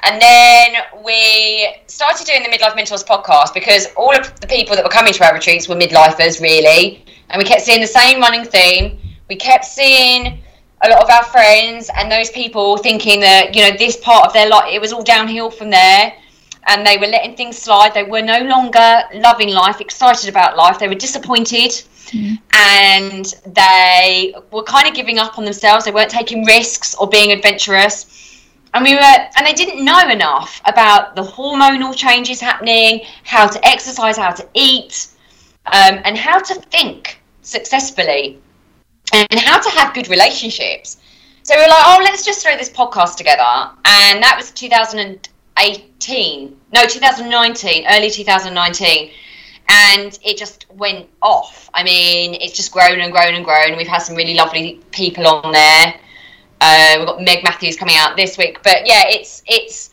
And then we started doing the Midlife Mentors podcast because all of the people that were coming to our retreats were midlifers, really. And we kept seeing the same running theme. We kept seeing a lot of our friends and those people thinking that, you know, this part of their life, it was all downhill from there. And they were letting things slide. They were no longer loving life, excited about life. They were disappointed Mm. And they were kind of giving up on themselves. They weren't taking risks or being adventurous. And we were, and they didn't know enough about the hormonal changes happening, how to exercise, how to eat, um, and how to think successfully, and how to have good relationships. So we were like, oh, let's just throw this podcast together. And that was 2018, no, 2019, early 2019 and it just went off. I mean, it's just grown and grown and grown. We've had some really lovely people on there. Uh, we've got Meg Matthews coming out this week, but yeah, it's it's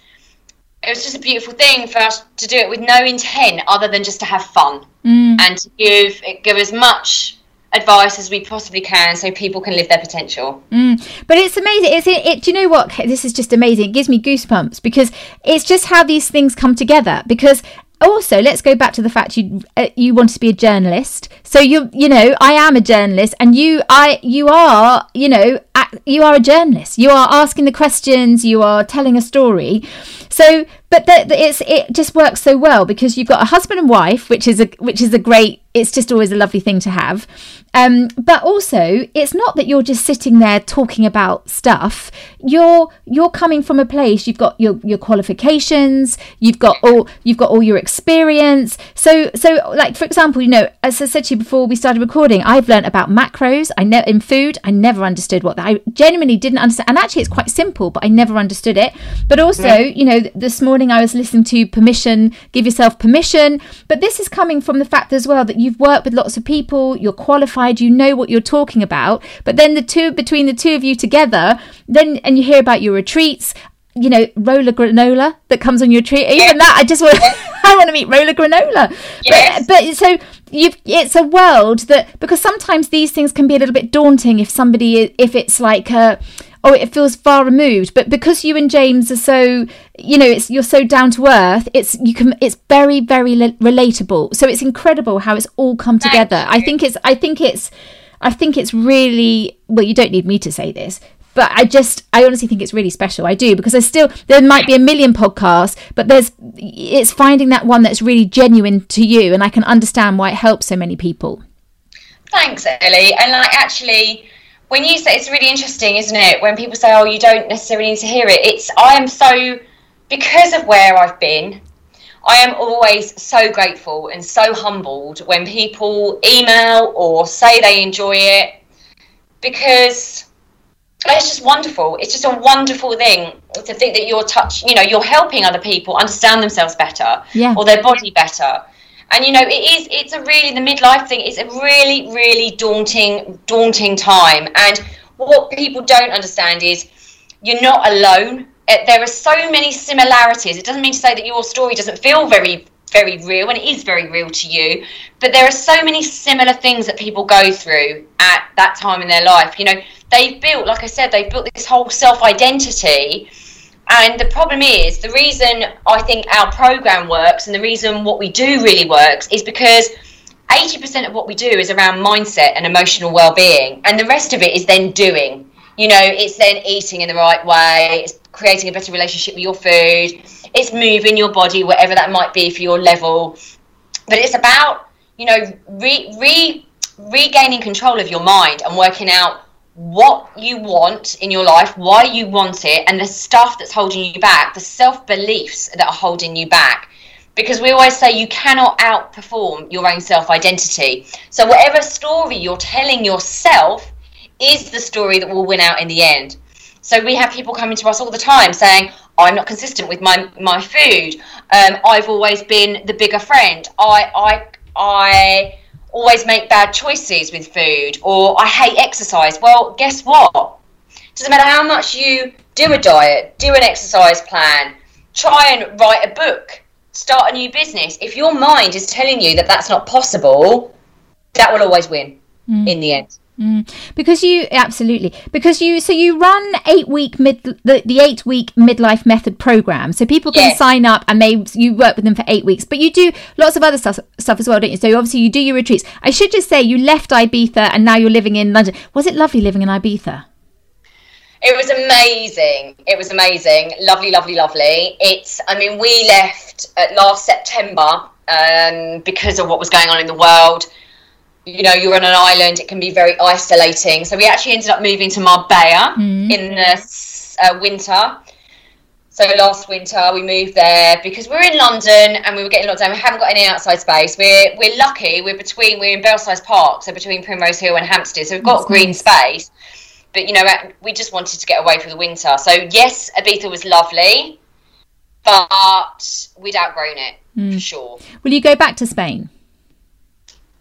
it was just a beautiful thing for us to do it with no intent other than just to have fun mm. and to give give as much advice as we possibly can so people can live their potential. Mm. But it's amazing. It's it, it, Do you know what? This is just amazing. It gives me goosebumps because it's just how these things come together. Because also let's go back to the fact you uh, you want to be a journalist. So you you know i am a journalist and you i you are you know you are a journalist. You are asking the questions you are telling a story. So but the, the, it's it just works so well because you've got a husband and wife which is a which is a great it's just always a lovely thing to have. Um, but also it's not that you're just sitting there talking about stuff. You're you're coming from a place you've got your your qualifications you've got all you've got all your experience. So so like for example you know as i said to you before we started recording i've learned about macros. I know in food i never understood what that. i genuinely didn't understand and actually it's quite simple but i never understood it. But also you know this morning morning I was listening to Permission, Give Yourself Permission. But this is coming from the fact as well that you've worked with lots of people, you're qualified, you know what you're talking about. But then the two, between the two of you together, then, and you hear about your retreats, you know, roller granola that comes on your tree. Even that, I just want, I want to meet roller granola. Yes. But, but so you've, it's a world that because sometimes these things can be a little bit daunting if somebody, if it's like a oh it feels far removed but because you and james are so you know it's you're so down to earth it's you can it's very very relatable so it's incredible how it's all come together i think it's i think it's i think it's really well you don't need me to say this but I just I honestly think it's really special. I do because there's still there might be a million podcasts, but there's it's finding that one that's really genuine to you, and I can understand why it helps so many people. Thanks, Ellie. And like actually, when you say it's really interesting, isn't it? When people say, "Oh, you don't necessarily need to hear it," it's I am so because of where I've been. I am always so grateful and so humbled when people email or say they enjoy it because it's just wonderful. It's just a wonderful thing to think that you're touch, you know, you're helping other people understand themselves better yeah. or their body better and you know it is it's a really the midlife thing it's a really really daunting daunting time. And what people don't understand is you're not alone. Eh, there are so many similarities. It doesn't mean to say that your story doesn't feel very very real and it is very real to you but there are so many similar things that people go through at that time in their life. You know they've built like i said they've built this whole self identity and the problem is, the reason I think our program works and the reason what we do really works is because 80% of what we do is around mindset and emotional well-being and the rest of it is then doing. You know it's then eating in the right way it's creating a better relationship with your food it's moving your body whatever that might be for your level. But it's about you know re, re regaining control of your mind and working out what you want in your life, why you want it, and the stuff that's holding you back, the self beliefs that are holding you back. Because we always say you cannot outperform your own self identity. So, whatever story you're telling yourself is the story that will win out in the end. So, we have people coming to us all the time saying, I'm not consistent with my, my food. Um, I've always been the bigger friend. I, I, I always make bad choices with food or I hate exercise. Well, guess what? Doesn't matter how much you do a diet, do an exercise plan, try and write a book, start a new business. If your mind is telling you that that's not possible, that will always win mm. in the end. Mm. Because you absolutely. Because you so you run eight week mid the, the eight week midlife method program. So people can sign up and they you work with them for eight weeks. But you do lots of other stuff stuff as well don't you? So obviously you do your retreats. I should just say you left Ibiza and now you're living in London. Was it lovely living in Ibiza? It was amazing. It was amazing. Lovely lovely lovely. It's I mean we left at last September um, because of what was going on in the world you know you're on an island it can be very isolating. So we actually ended up moving to marbella mm. in the uh, winter. So last winter we moved there because we're in london and we were getting locked down. We haven't got any outside space. We're we're lucky we're between we're in belsize park so between primrose hill and hampstead. So we've got That's green nice. space but you know we just wanted to get away for the winter. So yes ibiza was lovely but we'd outgrown it mm. for sure. Will you go back to spain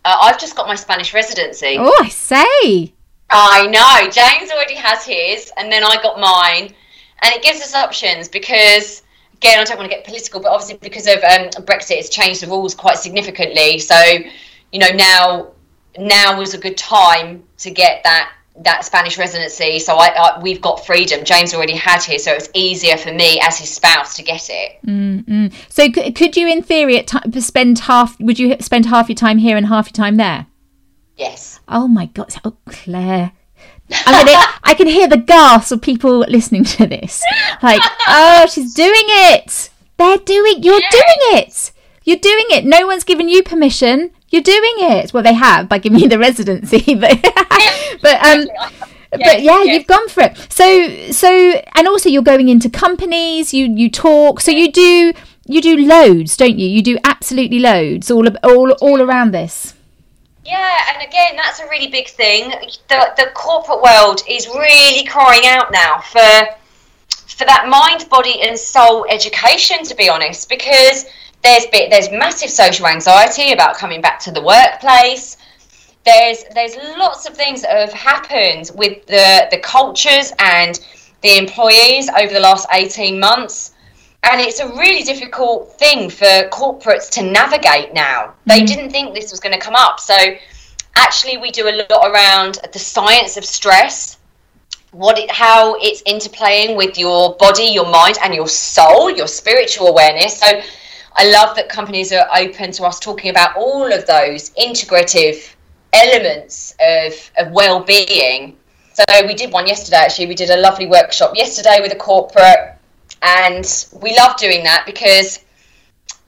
uh, I've just got my Spanish residency. Oh, I say. I know. James already has his, and then I got mine. And it gives us options because, again, I don't want to get political, but obviously because of um, Brexit, it's changed the rules quite significantly. So, you know, now now was a good time to get that that Spanish residency. So I, I, we've got freedom. James already had his, so it was easier for me as his spouse to get it. Mm-hmm. So c- could you, in theory, t- spend half? Would you spend half your time here and half your time there? Yes. Oh my God! Oh, Claire. I mean, I can hear the gasp of people listening to this. Like, oh, she's doing it. They're doing. You're yes. doing it. You're doing it. No one's given you permission. You're doing it. Well, they have by giving you the residency, but but um. but yeah, you've gone for it. So so and also you're going into companies. You you talk. So you do you do loads, don't you? You do absolutely loads all all all around this. Yeah, and again, that's a really big thing. The the corporate world is really crying out now for for that mind, body, and soul education. To be honest, because there's bit, there's massive social anxiety about coming back to the workplace. There's there's lots of things that have happened with the the cultures and the employees over the last 18 months and it's a really difficult thing for corporates to navigate now. They mm. didn't think this was going to come up. So actually we do a lot around the science of stress what it, how it's interplaying with your body, your mind, and your soul, your spiritual awareness. So I love that companies are open to us talking about all of those integrative elements of, of well-being. So we did one yesterday. Actually, we did a lovely workshop yesterday with a corporate, and we love doing that because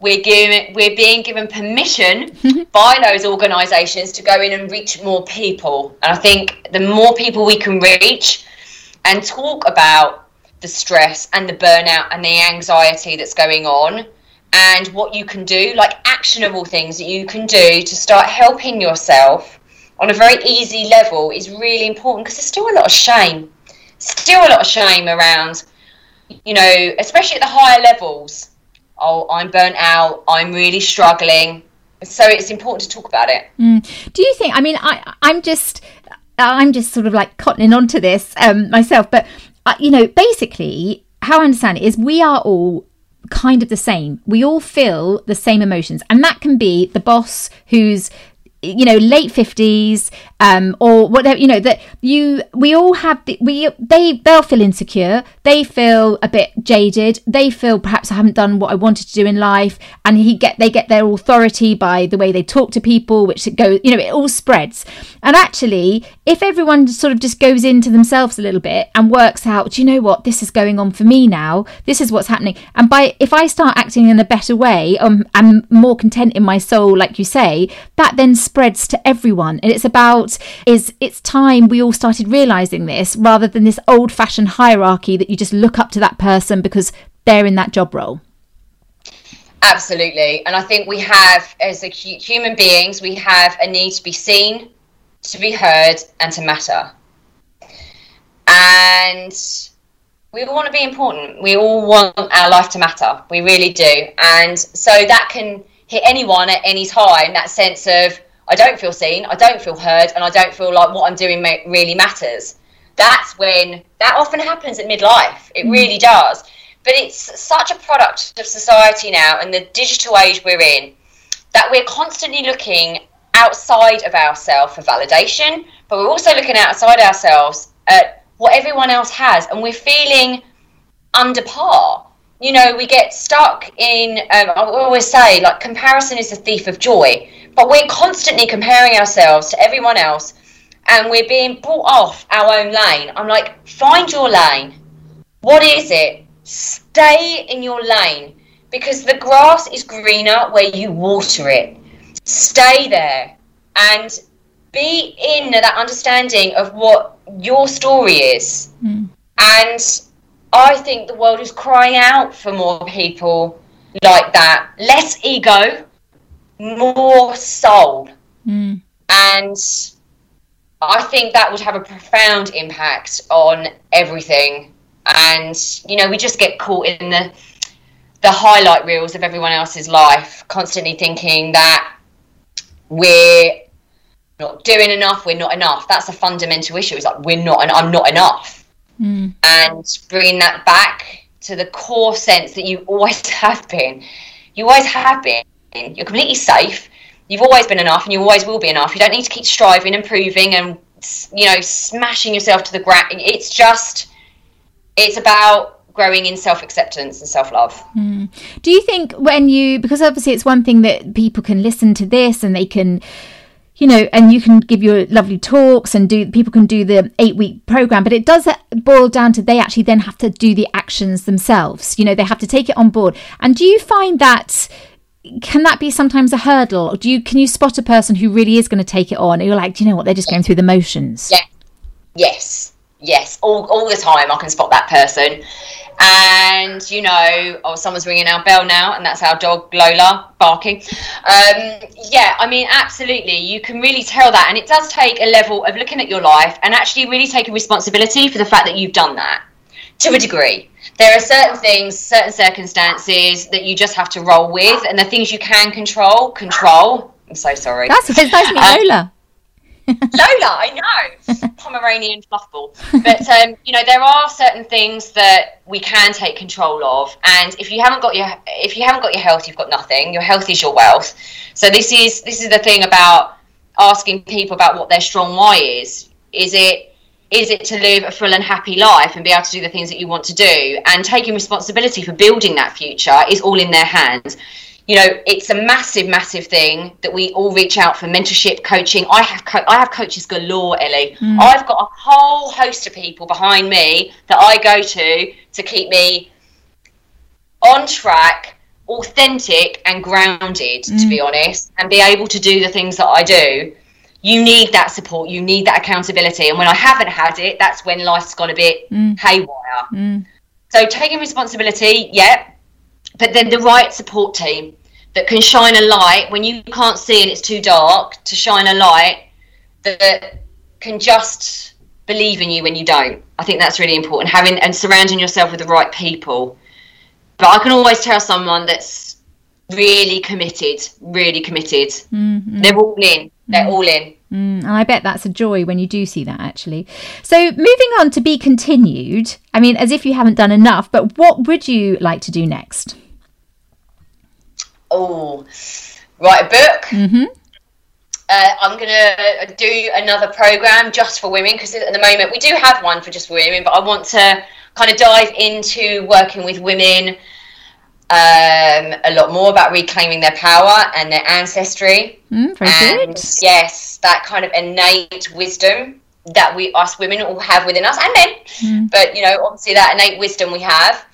we're giving we're being given permission by those organisations to go in and reach more people. And I think the more people we can reach and talk about the stress and the burnout and the anxiety that's going on and what you can do, like actionable things that you can do to start helping yourself on a very easy level is really important because there's still a lot of shame. Still a lot of shame around, you know, especially at the higher levels. Oh, I'm burnt out. I'm really struggling. So it's important to talk about it. Mm. Do you think? I mean, I I'm just I'm just sort of like cottoning onto this um, myself, but uh, you know, basically, how I understand it is we are all kind of the same. We all feel the same emotions, and that can be the boss who's you know late 50s um or whatever you know that you we all have the, we they they'll feel insecure. They feel a bit jaded. They feel perhaps i haven't done what i wanted to do in life. And he get they get their authority by the way they talk to people which goes you know it all spreads. And actually if everyone sort of just goes into themselves a little bit and works out do you know what? This is going on for me now. This is what's happening. And by if i start acting in a better way um, i'm more content in my soul like you say that then to everyone and it's about is it's time we all started realizing this rather than this old fashioned hierarchy that you just look up to that person because they're in that job role absolutely and i think we have as human beings we have a need to be seen to be heard and to matter and we all want to be important. We all want our life to matter. We really do. And so that can hit anyone at any time, that sense of I don't feel seen, I don't feel heard, and I don't feel like what I'm doing really matters. That's when that often happens at midlife. It mm. really does. But it's such a product of society now and the digital age we're in that we're constantly looking outside of ourselves for validation, but we're also looking outside ourselves at what everyone else has, and we're feeling under par. You know, we get stuck in, um, I always say, like, comparison is the thief of joy but we're constantly comparing ourselves to everyone else and we're being brought off our own lane. I'm like, find your lane. What is it? Stay in your lane because the grass is greener where you water it. Stay there and be in that understanding of what your story is. Mm. And I think the world is crying out for more people like that. Less ego, more soul. Mm. And I think that would have a profound impact on everything. And, you know, we just get caught in the the highlight reels of everyone else's life, constantly thinking that we're not doing enough, we're not enough. That's a fundamental issue. It's like we're not, and I'm not enough. Mm. And bringing that back to the core sense that you always have been. You always have been you're completely safe. You've always been enough, and you always will be enough. You don't need to keep striving, improving, and you know, smashing yourself to the ground. It's just, it's about growing in self acceptance and self love. Mm. Do you think when you, because obviously it's one thing that people can listen to this and they can, you know, and you can give your lovely talks and do, people can do the eight week program, but it does boil down to they actually then have to do the actions themselves. You know, they have to take it on board. And do you find that, can that be sometimes a hurdle? Or do you can you spot a person who really is going to take it on and you're like do you know what? They're just going through the motions. Yeah. Yes. Yes. All, all the time i can spot that person. And you know oh someone's ringing our bell now and that's our dog lola barking. Um, yeah i mean absolutely. You can really tell that and it does take a level of looking at your life and actually really taking responsibility for the fact that you've done that to a degree there are certain things certain circumstances that you just have to roll with and the things you can control control i'm so sorry that's it's nice to meet um, lola Lola, I know, Pomeranian fluffball. But um, you know, there are certain things that we can take control of, and if you haven't got your if you haven't got your health, you've got nothing. Your health is your wealth. So this is this is the thing about asking people about what their strong why is. Is it is it to live a full and happy life and be able to do the things that you want to do and taking responsibility for building that future is all in their hands you know, it's a massive, massive thing that we all reach out for mentorship, coaching. I have, co- I have coaches galore, Ellie. Mm. I've got a whole host of people behind me that I go to to keep me on track, authentic, and grounded. Mm. To be mm. honest, and be able to do the things that I do. You need that support. You need that accountability. And when I haven't had it, that's when life's gone a bit mm. haywire. Mm. So taking responsibility, yeah, but then the right support team that can shine a light when you can't see and it's too dark to shine a light that can just believe in you when you don't. I think that's really important. Having and surrounding yourself with the right people. But I can always tell someone that's really committed, really committed. Mm-hmm. They're all in. They're mm all in. Mm, and I bet that's a joy when you do see that, actually. So, moving on to be continued, I mean, as if you haven't done enough, but what would you like to do next? oh, write a book. Mm-hmm. Uh, I'm going to do another program just for women because at the moment we do have one for just women, but I want to kind of dive into working with women um, a lot more about reclaiming their power and their ancestry. Mm, and good. yes, that kind of innate wisdom that we us women all have within us and men. Mm. But you know, obviously that innate wisdom we have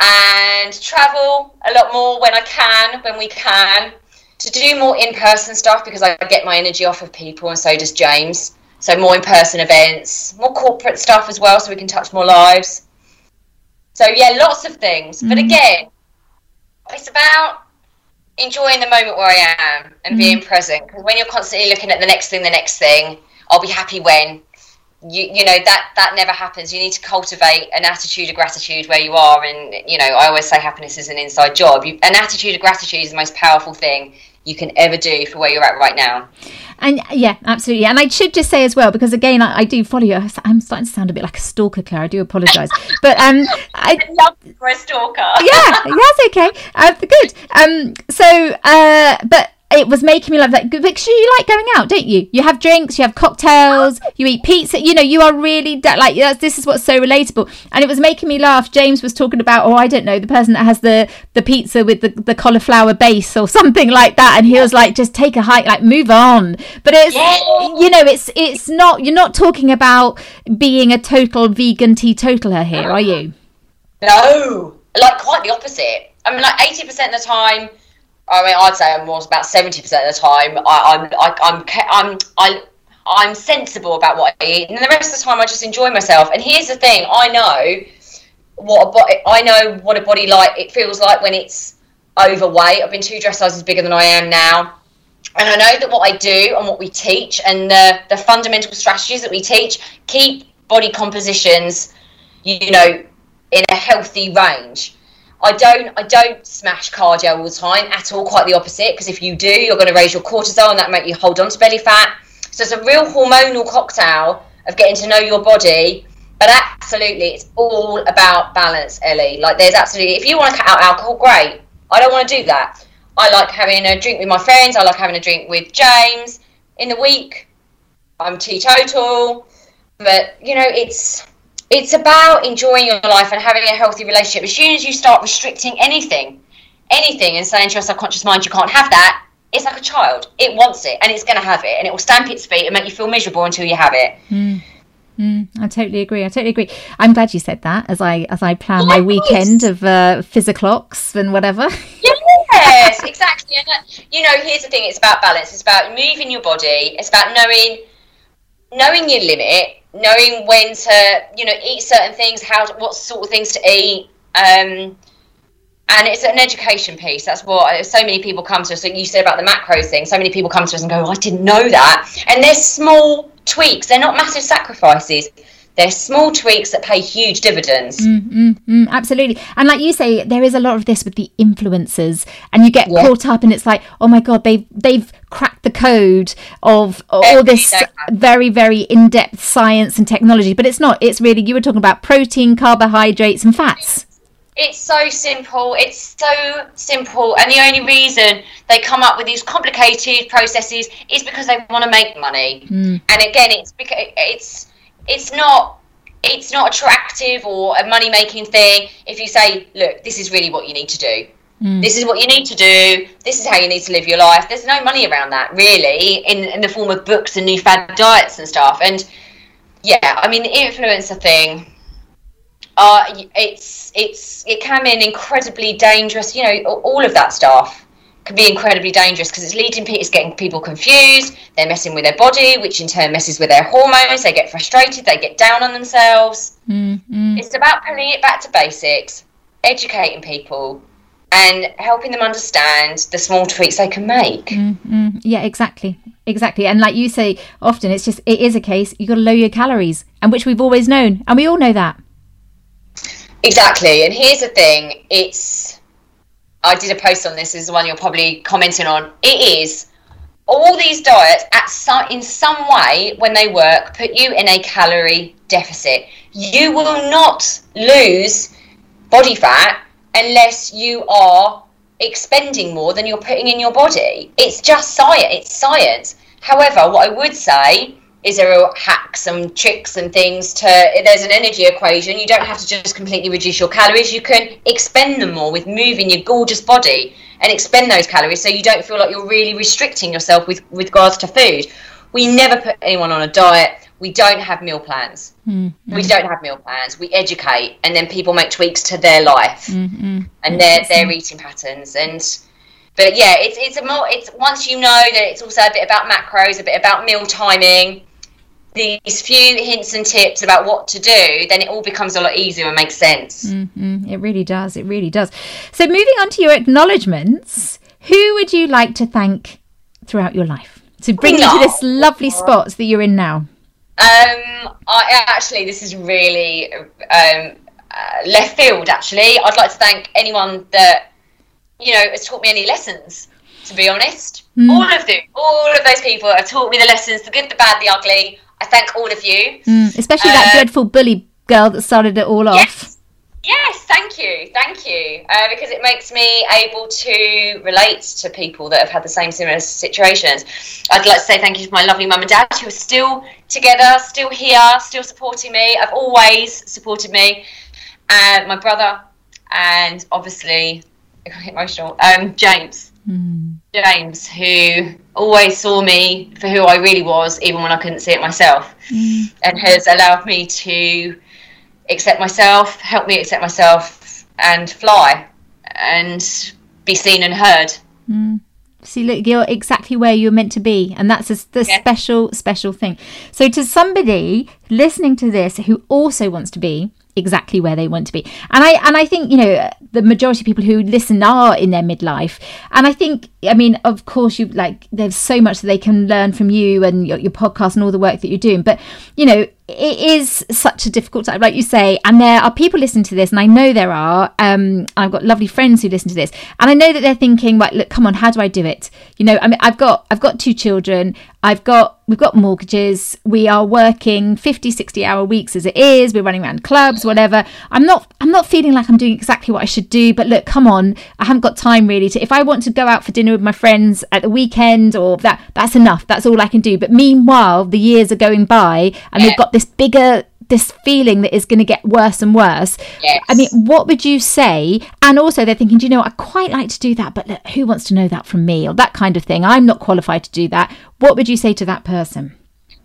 and travel a lot more when I can, when we can, to do more in person stuff because I get my energy off of people, and so does James. So, more in person events, more corporate stuff as well, so we can touch more lives. So, yeah, lots of things. Mm-hmm. But again, it's about enjoying the moment where I am and mm-hmm. being present. Because when you're constantly looking at the next thing, the next thing, I'll be happy when you you know that that never happens you need to cultivate an attitude of gratitude where you are and you know i always say happiness is an inside job you, an attitude of gratitude is the most powerful thing you can ever do for where you're at right now. And yeah absolutely. And i should just say as well because again i, I do follow you. I'm starting to sound a bit like a stalker claire i do apologize. But um i love for a stalker. Yeah that's okay. Uh, good. Um so uh but it was making me love that because you like going out, don't you? You have drinks, you have cocktails, you eat pizza. You know, you are really like this is what's so relatable. And it was making me laugh. James was talking about, oh, I don't know, the person that has the the pizza with the the cauliflower base or something like that, and he was like, just take a hike, like move on. But it's you know, it's it's not you're not talking about being a total vegan teetotaler here, are you? No, like quite the opposite. I mean, like eighty percent of the time I mean, I'd say I'm more about seventy percent of the time. I, I'm, I, I'm, I'm, I, I'm sensible about what I eat, and the rest of the time I just enjoy myself. And here's the thing: I know what a body, I know what a body like it feels like when it's overweight. I've been two dress sizes bigger than I am now, and I know that what I do and what we teach and the the fundamental strategies that we teach keep body compositions, you know, in a healthy range. I don't I don't smash cardio all the time at all. Quite the opposite, because if you do, you're going to raise your cortisol, and that make you hold on to belly fat. So it's a real hormonal cocktail of getting to know your body. But absolutely, it's all about balance, Ellie. Like there's absolutely, if you want to cut out alcohol, great. I don't want to do that. I like having a drink with my friends. I like having a drink with James. In the week, I'm teetotal. But you know, it's it's about enjoying your life and having a healthy relationship. As soon as you start restricting anything, anything, and saying to your subconscious mind, you can't have that, it's like a child. It wants it and it's going to have it and it will stamp its feet and make you feel miserable until you have it. Mm. Mm, I totally agree. I totally agree. I'm glad you said that as I as I plan my weekend of uh, physiclox and whatever. Yes, exactly. And uh, you know, here's the thing: it's about balance. It's about moving your body. It's about knowing knowing your limit, knowing when to you know eat certain things, how to, what sort of things to eat. Um, and it's an education piece. That's what so many people come to us. Like you said about the macros thing, so many people come to us and go, oh, "I didn't know that." And they're small tweaks. They're not massive sacrifices. They're small tweaks that pay huge dividends. Mm, mm, mm, absolutely. And like you say, there is a lot of this with the influencers, and you get yeah. caught up, and it's like, oh my god, they've they've cracked the code of all this very very in depth science and technology. But it's not. It's really you were talking about protein, carbohydrates, and fats. It's so simple. It's so simple, and the only reason they come up with these complicated processes is because they want to make money. Mm. And again, it's because it's it's not it's not attractive or a money making thing if you say, look, this is really what you need to do. Mm. This is what you need to do. This is how you need to live your life. There's no money around that, really, in, in the form of books and new fad diets and stuff. And yeah, I mean, the influencer thing, uh, it's it's it can be an incredibly dangerous. You know, all of that stuff can be incredibly dangerous because it's leading people, it's getting people confused. They're messing with their body, which in turn messes with their hormones. They get frustrated. They get down on themselves. Mm-hmm. It's about pulling it back to basics, educating people, and helping them understand the small tweaks they can make. Mm-hmm. Yeah, exactly. Exactly. And like you say, often it's just, it is a case, you've got to lower your calories, and which we've always known. And we all know that. Exactly. And here's the thing it's, I did a post on this, this is the one you're probably commenting on. It is all these diets at some, in some way when they work put you in a calorie deficit. You will not lose body fat unless you are expending more than you're putting in your body. It's just science. It's science. However, what I would say is there are hacks and tricks and things to there's an energy equation. You don't have to just completely reduce your calories. You can expend them more with moving your gorgeous body and expend those calories so you don't feel like you're really restricting yourself with with regards to food. We never put anyone on a diet. We don't have meal plans. Mm-hmm. we don't have meal plans. We educate and then people make tweaks to their life mm-hmm. and their their eating patterns. And but yeah it's it's a more it's once you know that it's also a bit about macros a bit about meal timing these few hints and tips about what to do, then it all becomes a lot easier and makes sense. Mm-hmm. It really does. It really does. So, moving on to your acknowledgements, who would you like to thank throughout your life to bring you to this lovely spot that you're in now? Um, I actually, this is really um, uh, left field. Actually, I'd like to thank anyone that you know has taught me any lessons. To be honest, mm. all of them, all of those people have taught me the lessons, the good, the bad, the ugly. I thank all of you. Mm, especially that uh, dreadful bully girl that started it all off. Yes, Yes, thank you, thank you, uh, because it makes me able to relate to people that have had the same similar situations. I'd like to say thank you to my lovely mum and dad who are still together, still here, still supporting me. I've always supported me, and my brother, and obviously, emotional. Um, James, Mm. James, who always saw me for who I really was, even when I couldn't see it myself, mm. and has allowed me to accept myself, help me accept myself, and fly and be seen and heard. Mm. See, look, you're exactly where you're meant to be, and that's a, the yeah. special, special thing. So, to somebody listening to this who also wants to be exactly where they want to be. And I and I think, you know, the majority of people who listen are in their midlife. And I think I mean, of course, you like there's so much that they can learn from you and your, your podcast and all the work that you're doing. But you know, it is such a difficult time, like you say. And there are people listening to this, and I know there are. Um, I've got lovely friends who listen to this, and I know that they're thinking, right, look, come on, how do I do it? You know, I mean, I've got I've got two children. I've got we've got mortgages. We are working 50, 60 hour weeks as it is. We're running around clubs, whatever. I'm not I'm not feeling like I'm doing exactly what I should do. But look, come on, I haven't got time really to. If I want to go out for dinner with my friends at the weekend or that, that's enough. That's all I can do. But meanwhile, the years are going by, and they've got this bigger this feeling that is going to get worse and worse. Yes. I mean, what would you say? And also, they're thinking, do you know, what? I quite like to do that, but look, who wants to know that from me or that kind of thing? I'm not qualified to do that. What would you say to that person?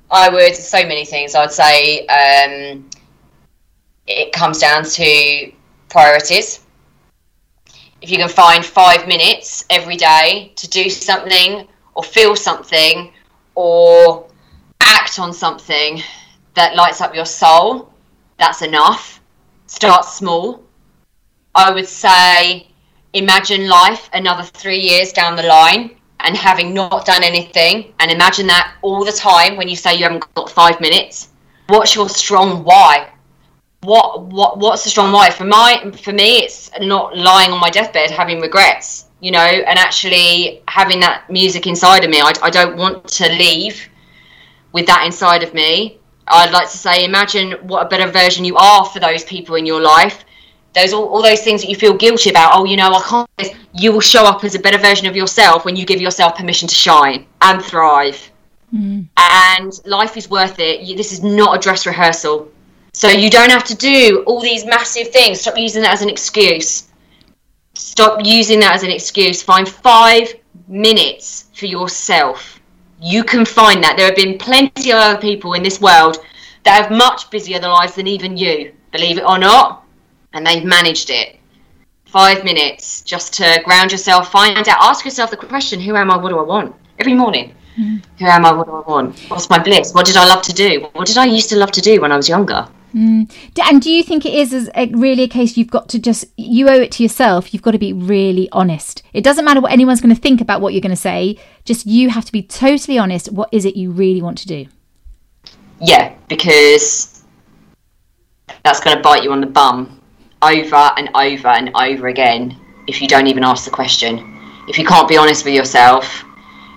I would so many things. I'd say um, it comes down to priorities. If you can find five minutes every day to do something or feel something or act on something that lights up your soul, that's enough. Start small. I would say imagine life another three years down the line and having not done anything and imagine that all the time when you say you haven't got five minutes what's your strong why what what what's the strong why for my for me it's not lying on my deathbed having regrets you know and actually having that music inside of me. I, I don't want to leave with that inside of me. I'd like to say imagine what a better version you are for those people in your life. Those all, all those things that you feel guilty about. Oh you know i can't you will show up as a better version of yourself when you give yourself permission to shine and thrive. Mm. and life is worth it. This is not a dress rehearsal so you don't have to do all these massive things. Stop using that as an excuse. Stop using that as an excuse. Find five minutes for yourself. You can find that. There have been plenty of other people in this world that have much busier lives than even you believe it or not and they've managed it. Five minutes just to ground yourself, find out, ask yourself the question, who am I, what do I want? Every morning. Who am I, what do I want? What's my bliss? What did I love to do? What did I used to love to do when I was younger? Mm. D- And do you think it is a, really a case you've got to just you owe it to yourself? You've got to be really honest. It doesn't matter what anyone's going to think about what you're going to say. Just you have to be totally honest. What is it you really want to do? Yeah, because that's going to bite you on the bum over and over and over again if you don't even ask the question. If you can't be honest with yourself,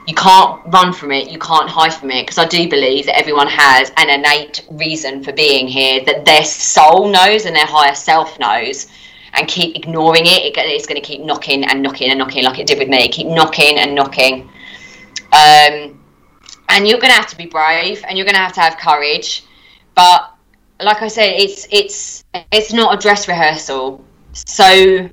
you can't run from it, you can't hide from it. Because I do believe that everyone has an innate reason for being here that their soul knows and their higher self knows. And keep ignoring it, it it's going to keep knocking and knocking and knocking like it did with me. Keep knocking and knocking. Um, and you're going to have to be brave and you're going to have to have courage. But like I said, it's it's it's not a dress rehearsal. So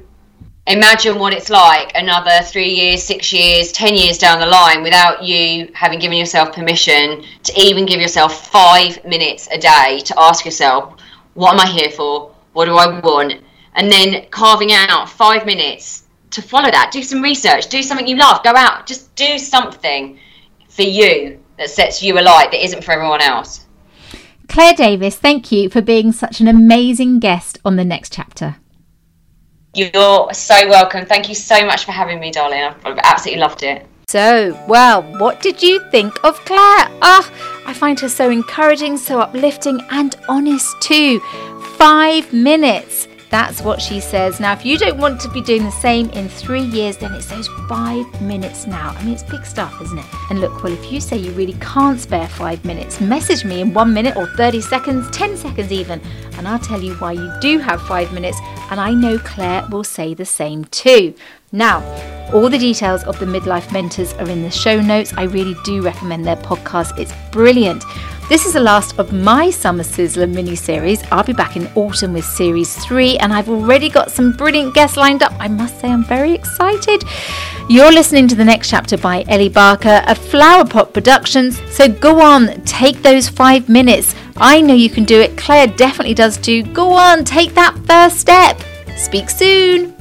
imagine what it's like another three years, six years, ten years down the line without you having given yourself permission to even give yourself five minutes a day to ask yourself, what am I here for? What do I want? And then carving out five minutes to follow that. Do some research, do something you love, go out, just do something for you that sets you alight that isn't for everyone else. Claire Davis, thank you for being such an amazing guest on the next chapter. You're so welcome. Thank you so much for having me, darling. I've absolutely loved it. So, well, what did you think of Claire? Ah, I find her so encouraging, so uplifting, and honest too. Five minutes. That's what she says. Now, if you don't want to be doing the same in three years, then it's those five minutes now. I mean, it's big stuff, isn't it? And look, well, if you say you really can't spare five minutes, message me in one minute or 30 seconds, 10 seconds even, and I'll tell you why you do have five minutes. And I know Claire will say the same too. Now, all the details of the Midlife Mentors are in the show notes. I really do recommend their podcast, it's brilliant. This is the last of my Summer Sizzler mini series. I'll be back in autumn with series three, and I've already got some brilliant guests lined up. I must say, I'm very excited. You're listening to the next chapter by Ellie Barker at Flower Pot Productions. So go on, take those five minutes. I know you can do it. Claire definitely does too. Go on, take that first step. Speak soon.